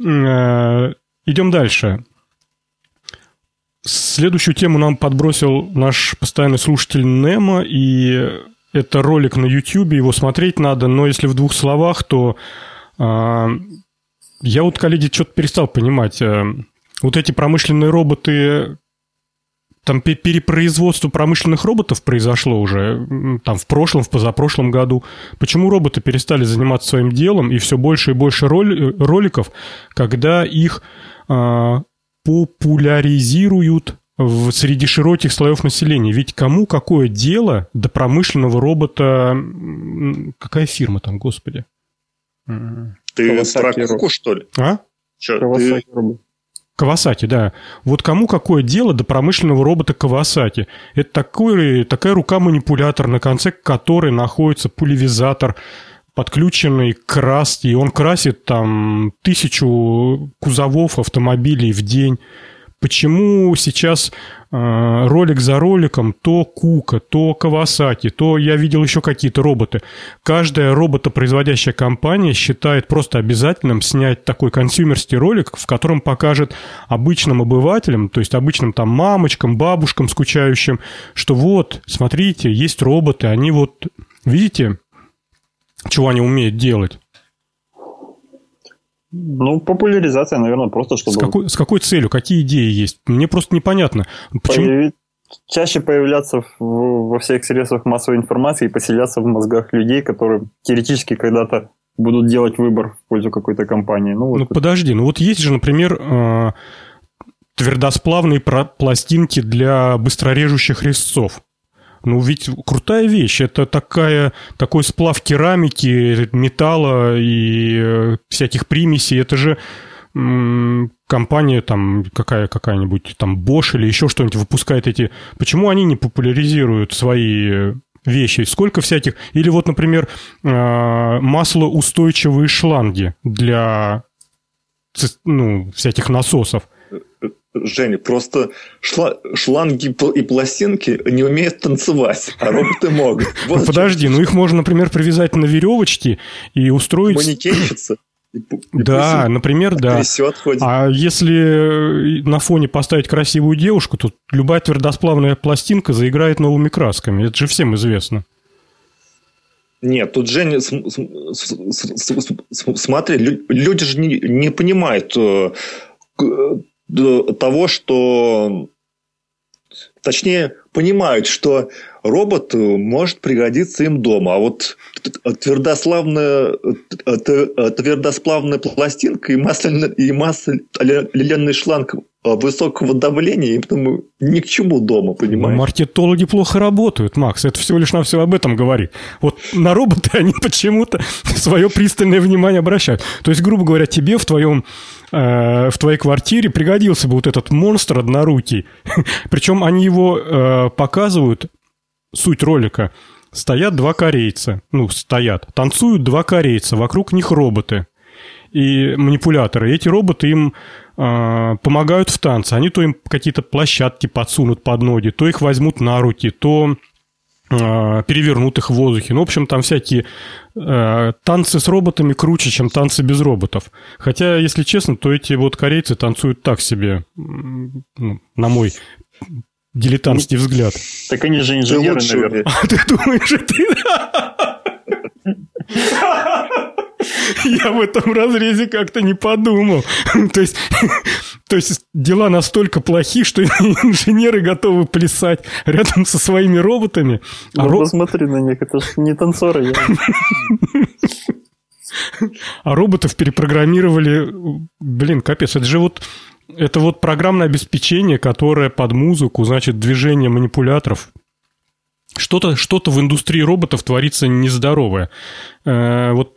Э, идем дальше. Следующую тему нам подбросил наш постоянный слушатель Немо, и это ролик на YouTube, его смотреть надо, но если в двух словах, то э, я вот, коллеги, что-то перестал понимать. Э, вот эти промышленные роботы, там перепроизводство промышленных роботов произошло уже там в прошлом, в позапрошлом году. Почему роботы перестали заниматься своим делом и все больше и больше роликов, когда их э, популяризируют в, среди широких слоев населения. Ведь кому какое дело до промышленного робота... Какая фирма там, господи? Ты про Куку, что ли? А? Че, ты... Кавасаки, да. Вот кому какое дело до промышленного робота Кавасаки? Это такой, такая рука-манипулятор, на конце которой находится пулевизатор, подключенный к краске, и он красит там тысячу кузовов автомобилей в день. Почему сейчас э, ролик за роликом то Кука, то Кавасаки, то я видел еще какие-то роботы. Каждая роботопроизводящая компания считает просто обязательным снять такой консюмерский ролик, в котором покажет обычным обывателям, то есть обычным там мамочкам, бабушкам скучающим, что вот, смотрите, есть роботы, они вот, видите, чего они умеют делать. Ну, популяризация, наверное, просто чтобы... С какой, с какой целью? Какие идеи есть? Мне просто непонятно. Почему? Появи... Чаще появляться в, во всех средствах массовой информации и поселяться в мозгах людей, которые теоретически когда-то будут делать выбор в пользу какой-то компании. Ну, вот ну подожди, ну вот есть же, например, э, твердосплавные пластинки для быстрорежущих резцов. Ну, ведь крутая вещь. Это такая, такой сплав керамики, металла и э, всяких примесей. Это же компания там какая какая-нибудь там Bosch или еще что-нибудь выпускает эти. Почему они не популяризируют свои вещи? Сколько всяких? Или вот, например, э, маслоустойчивые шланги для ну, всяких насосов. Женя, просто шла, шланги и пластинки не умеют танцевать, а роботы могут. Вот ну, подожди, ну их можно, например, привязать на веревочке и устроить... Манекенщица. И, да, например, да. А если на фоне поставить красивую девушку, то любая твердосплавная пластинка заиграет новыми красками. Это же всем известно. Нет, тут Женя, смотри, люди же не, не понимают э, того, что... Точнее, понимают, что робот может пригодиться им дома. А вот твердославная, твердосплавная пластинка и масляный, и масляный шланг высокого давления им тому ни к чему дома, понимаешь? Маркетологи плохо работают, Макс. Это всего лишь на все об этом говорит. Вот на роботы они почему-то свое пристальное внимание обращают. То есть, грубо говоря, тебе в твоем э, в твоей квартире пригодился бы вот этот монстр однорукий. Причем они его э, показывают, суть ролика, стоят два корейца, ну, стоят, танцуют два корейца, вокруг них роботы и манипуляторы. И эти роботы им э, помогают в танце. Они то им какие-то площадки подсунут под ноги, то их возьмут на руки, то э, перевернут их в воздухе. Ну, в общем, там всякие э, танцы с роботами круче, чем танцы без роботов. Хотя, если честно, то эти вот корейцы танцуют так себе, ну, на мой дилетантский взгляд. Так они же инженеры, наверное. А ты думаешь, ты... Я в этом разрезе как-то не подумал. То есть, то есть дела настолько плохи, что инженеры готовы плясать рядом со своими роботами. А ну, роб... посмотри на них, это же не танцоры. А роботов перепрограммировали... Блин, капец, это же вот... Это вот программное обеспечение, которое под музыку, значит, движение манипуляторов что-то что в индустрии роботов творится нездоровое. Э, вот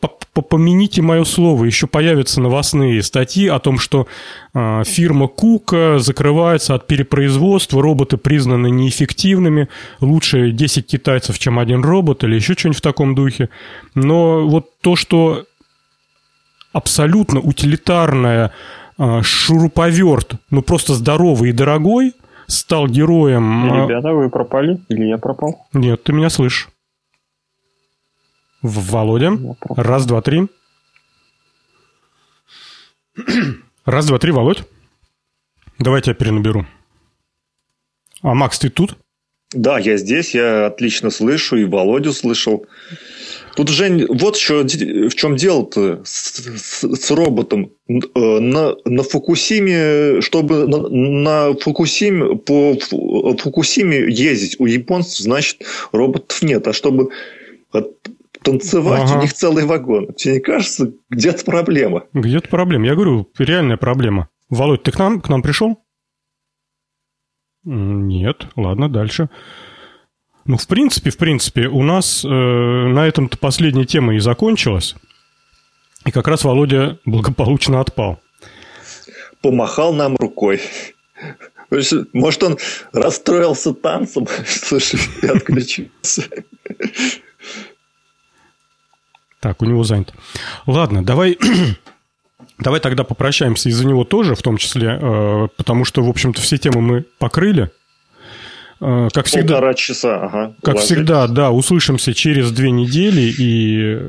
помяните мое слово, еще появятся новостные статьи о том, что э, фирма Кука закрывается от перепроизводства, роботы признаны неэффективными, лучше 10 китайцев, чем один робот или еще что-нибудь в таком духе. Но вот то, что абсолютно утилитарная э, шуруповерт, ну просто здоровый и дорогой – стал героем... А, Ребята, вы пропали? Или я пропал? Нет, ты меня слышишь. Володя. Раз, два, три. Раз, два, три, Володь. Давайте я перенаберу. А Макс, ты тут? Да, я здесь, я отлично слышу, и Володю слышал. Тут, Жень, вот еще в чем дело-то с, с, с роботом. Э, на, на Фукусиме, чтобы на, на Фукусиме, по Фукусиме ездить у японцев, значит, роботов нет. А чтобы танцевать, ага. у них целый вагон. Тебе не кажется, где-то проблема? Где-то проблема. Я говорю, реальная проблема. Володь, ты к нам, к нам пришел? Нет. Ладно, дальше. Ну, в принципе, в принципе, у нас э, на этом-то последняя тема и закончилась. И как раз Володя благополучно отпал. Помахал нам рукой. Может, он расстроился танцем, слушай, и отключился. Так, у него занято. Ладно, давай, давай тогда попрощаемся из-за него тоже, в том числе, э, потому что, в общем-то, все темы мы покрыли. Э, как всегда, Полтора часа, ага. Как Ложитесь. всегда, да, услышимся через две недели и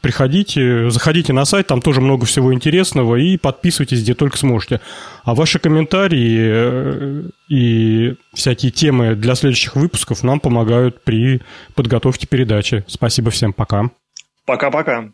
приходите, заходите на сайт, там тоже много всего интересного и подписывайтесь, где только сможете. А ваши комментарии э, и всякие темы для следующих выпусков нам помогают при подготовке передачи. Спасибо всем, пока. Пока-пока.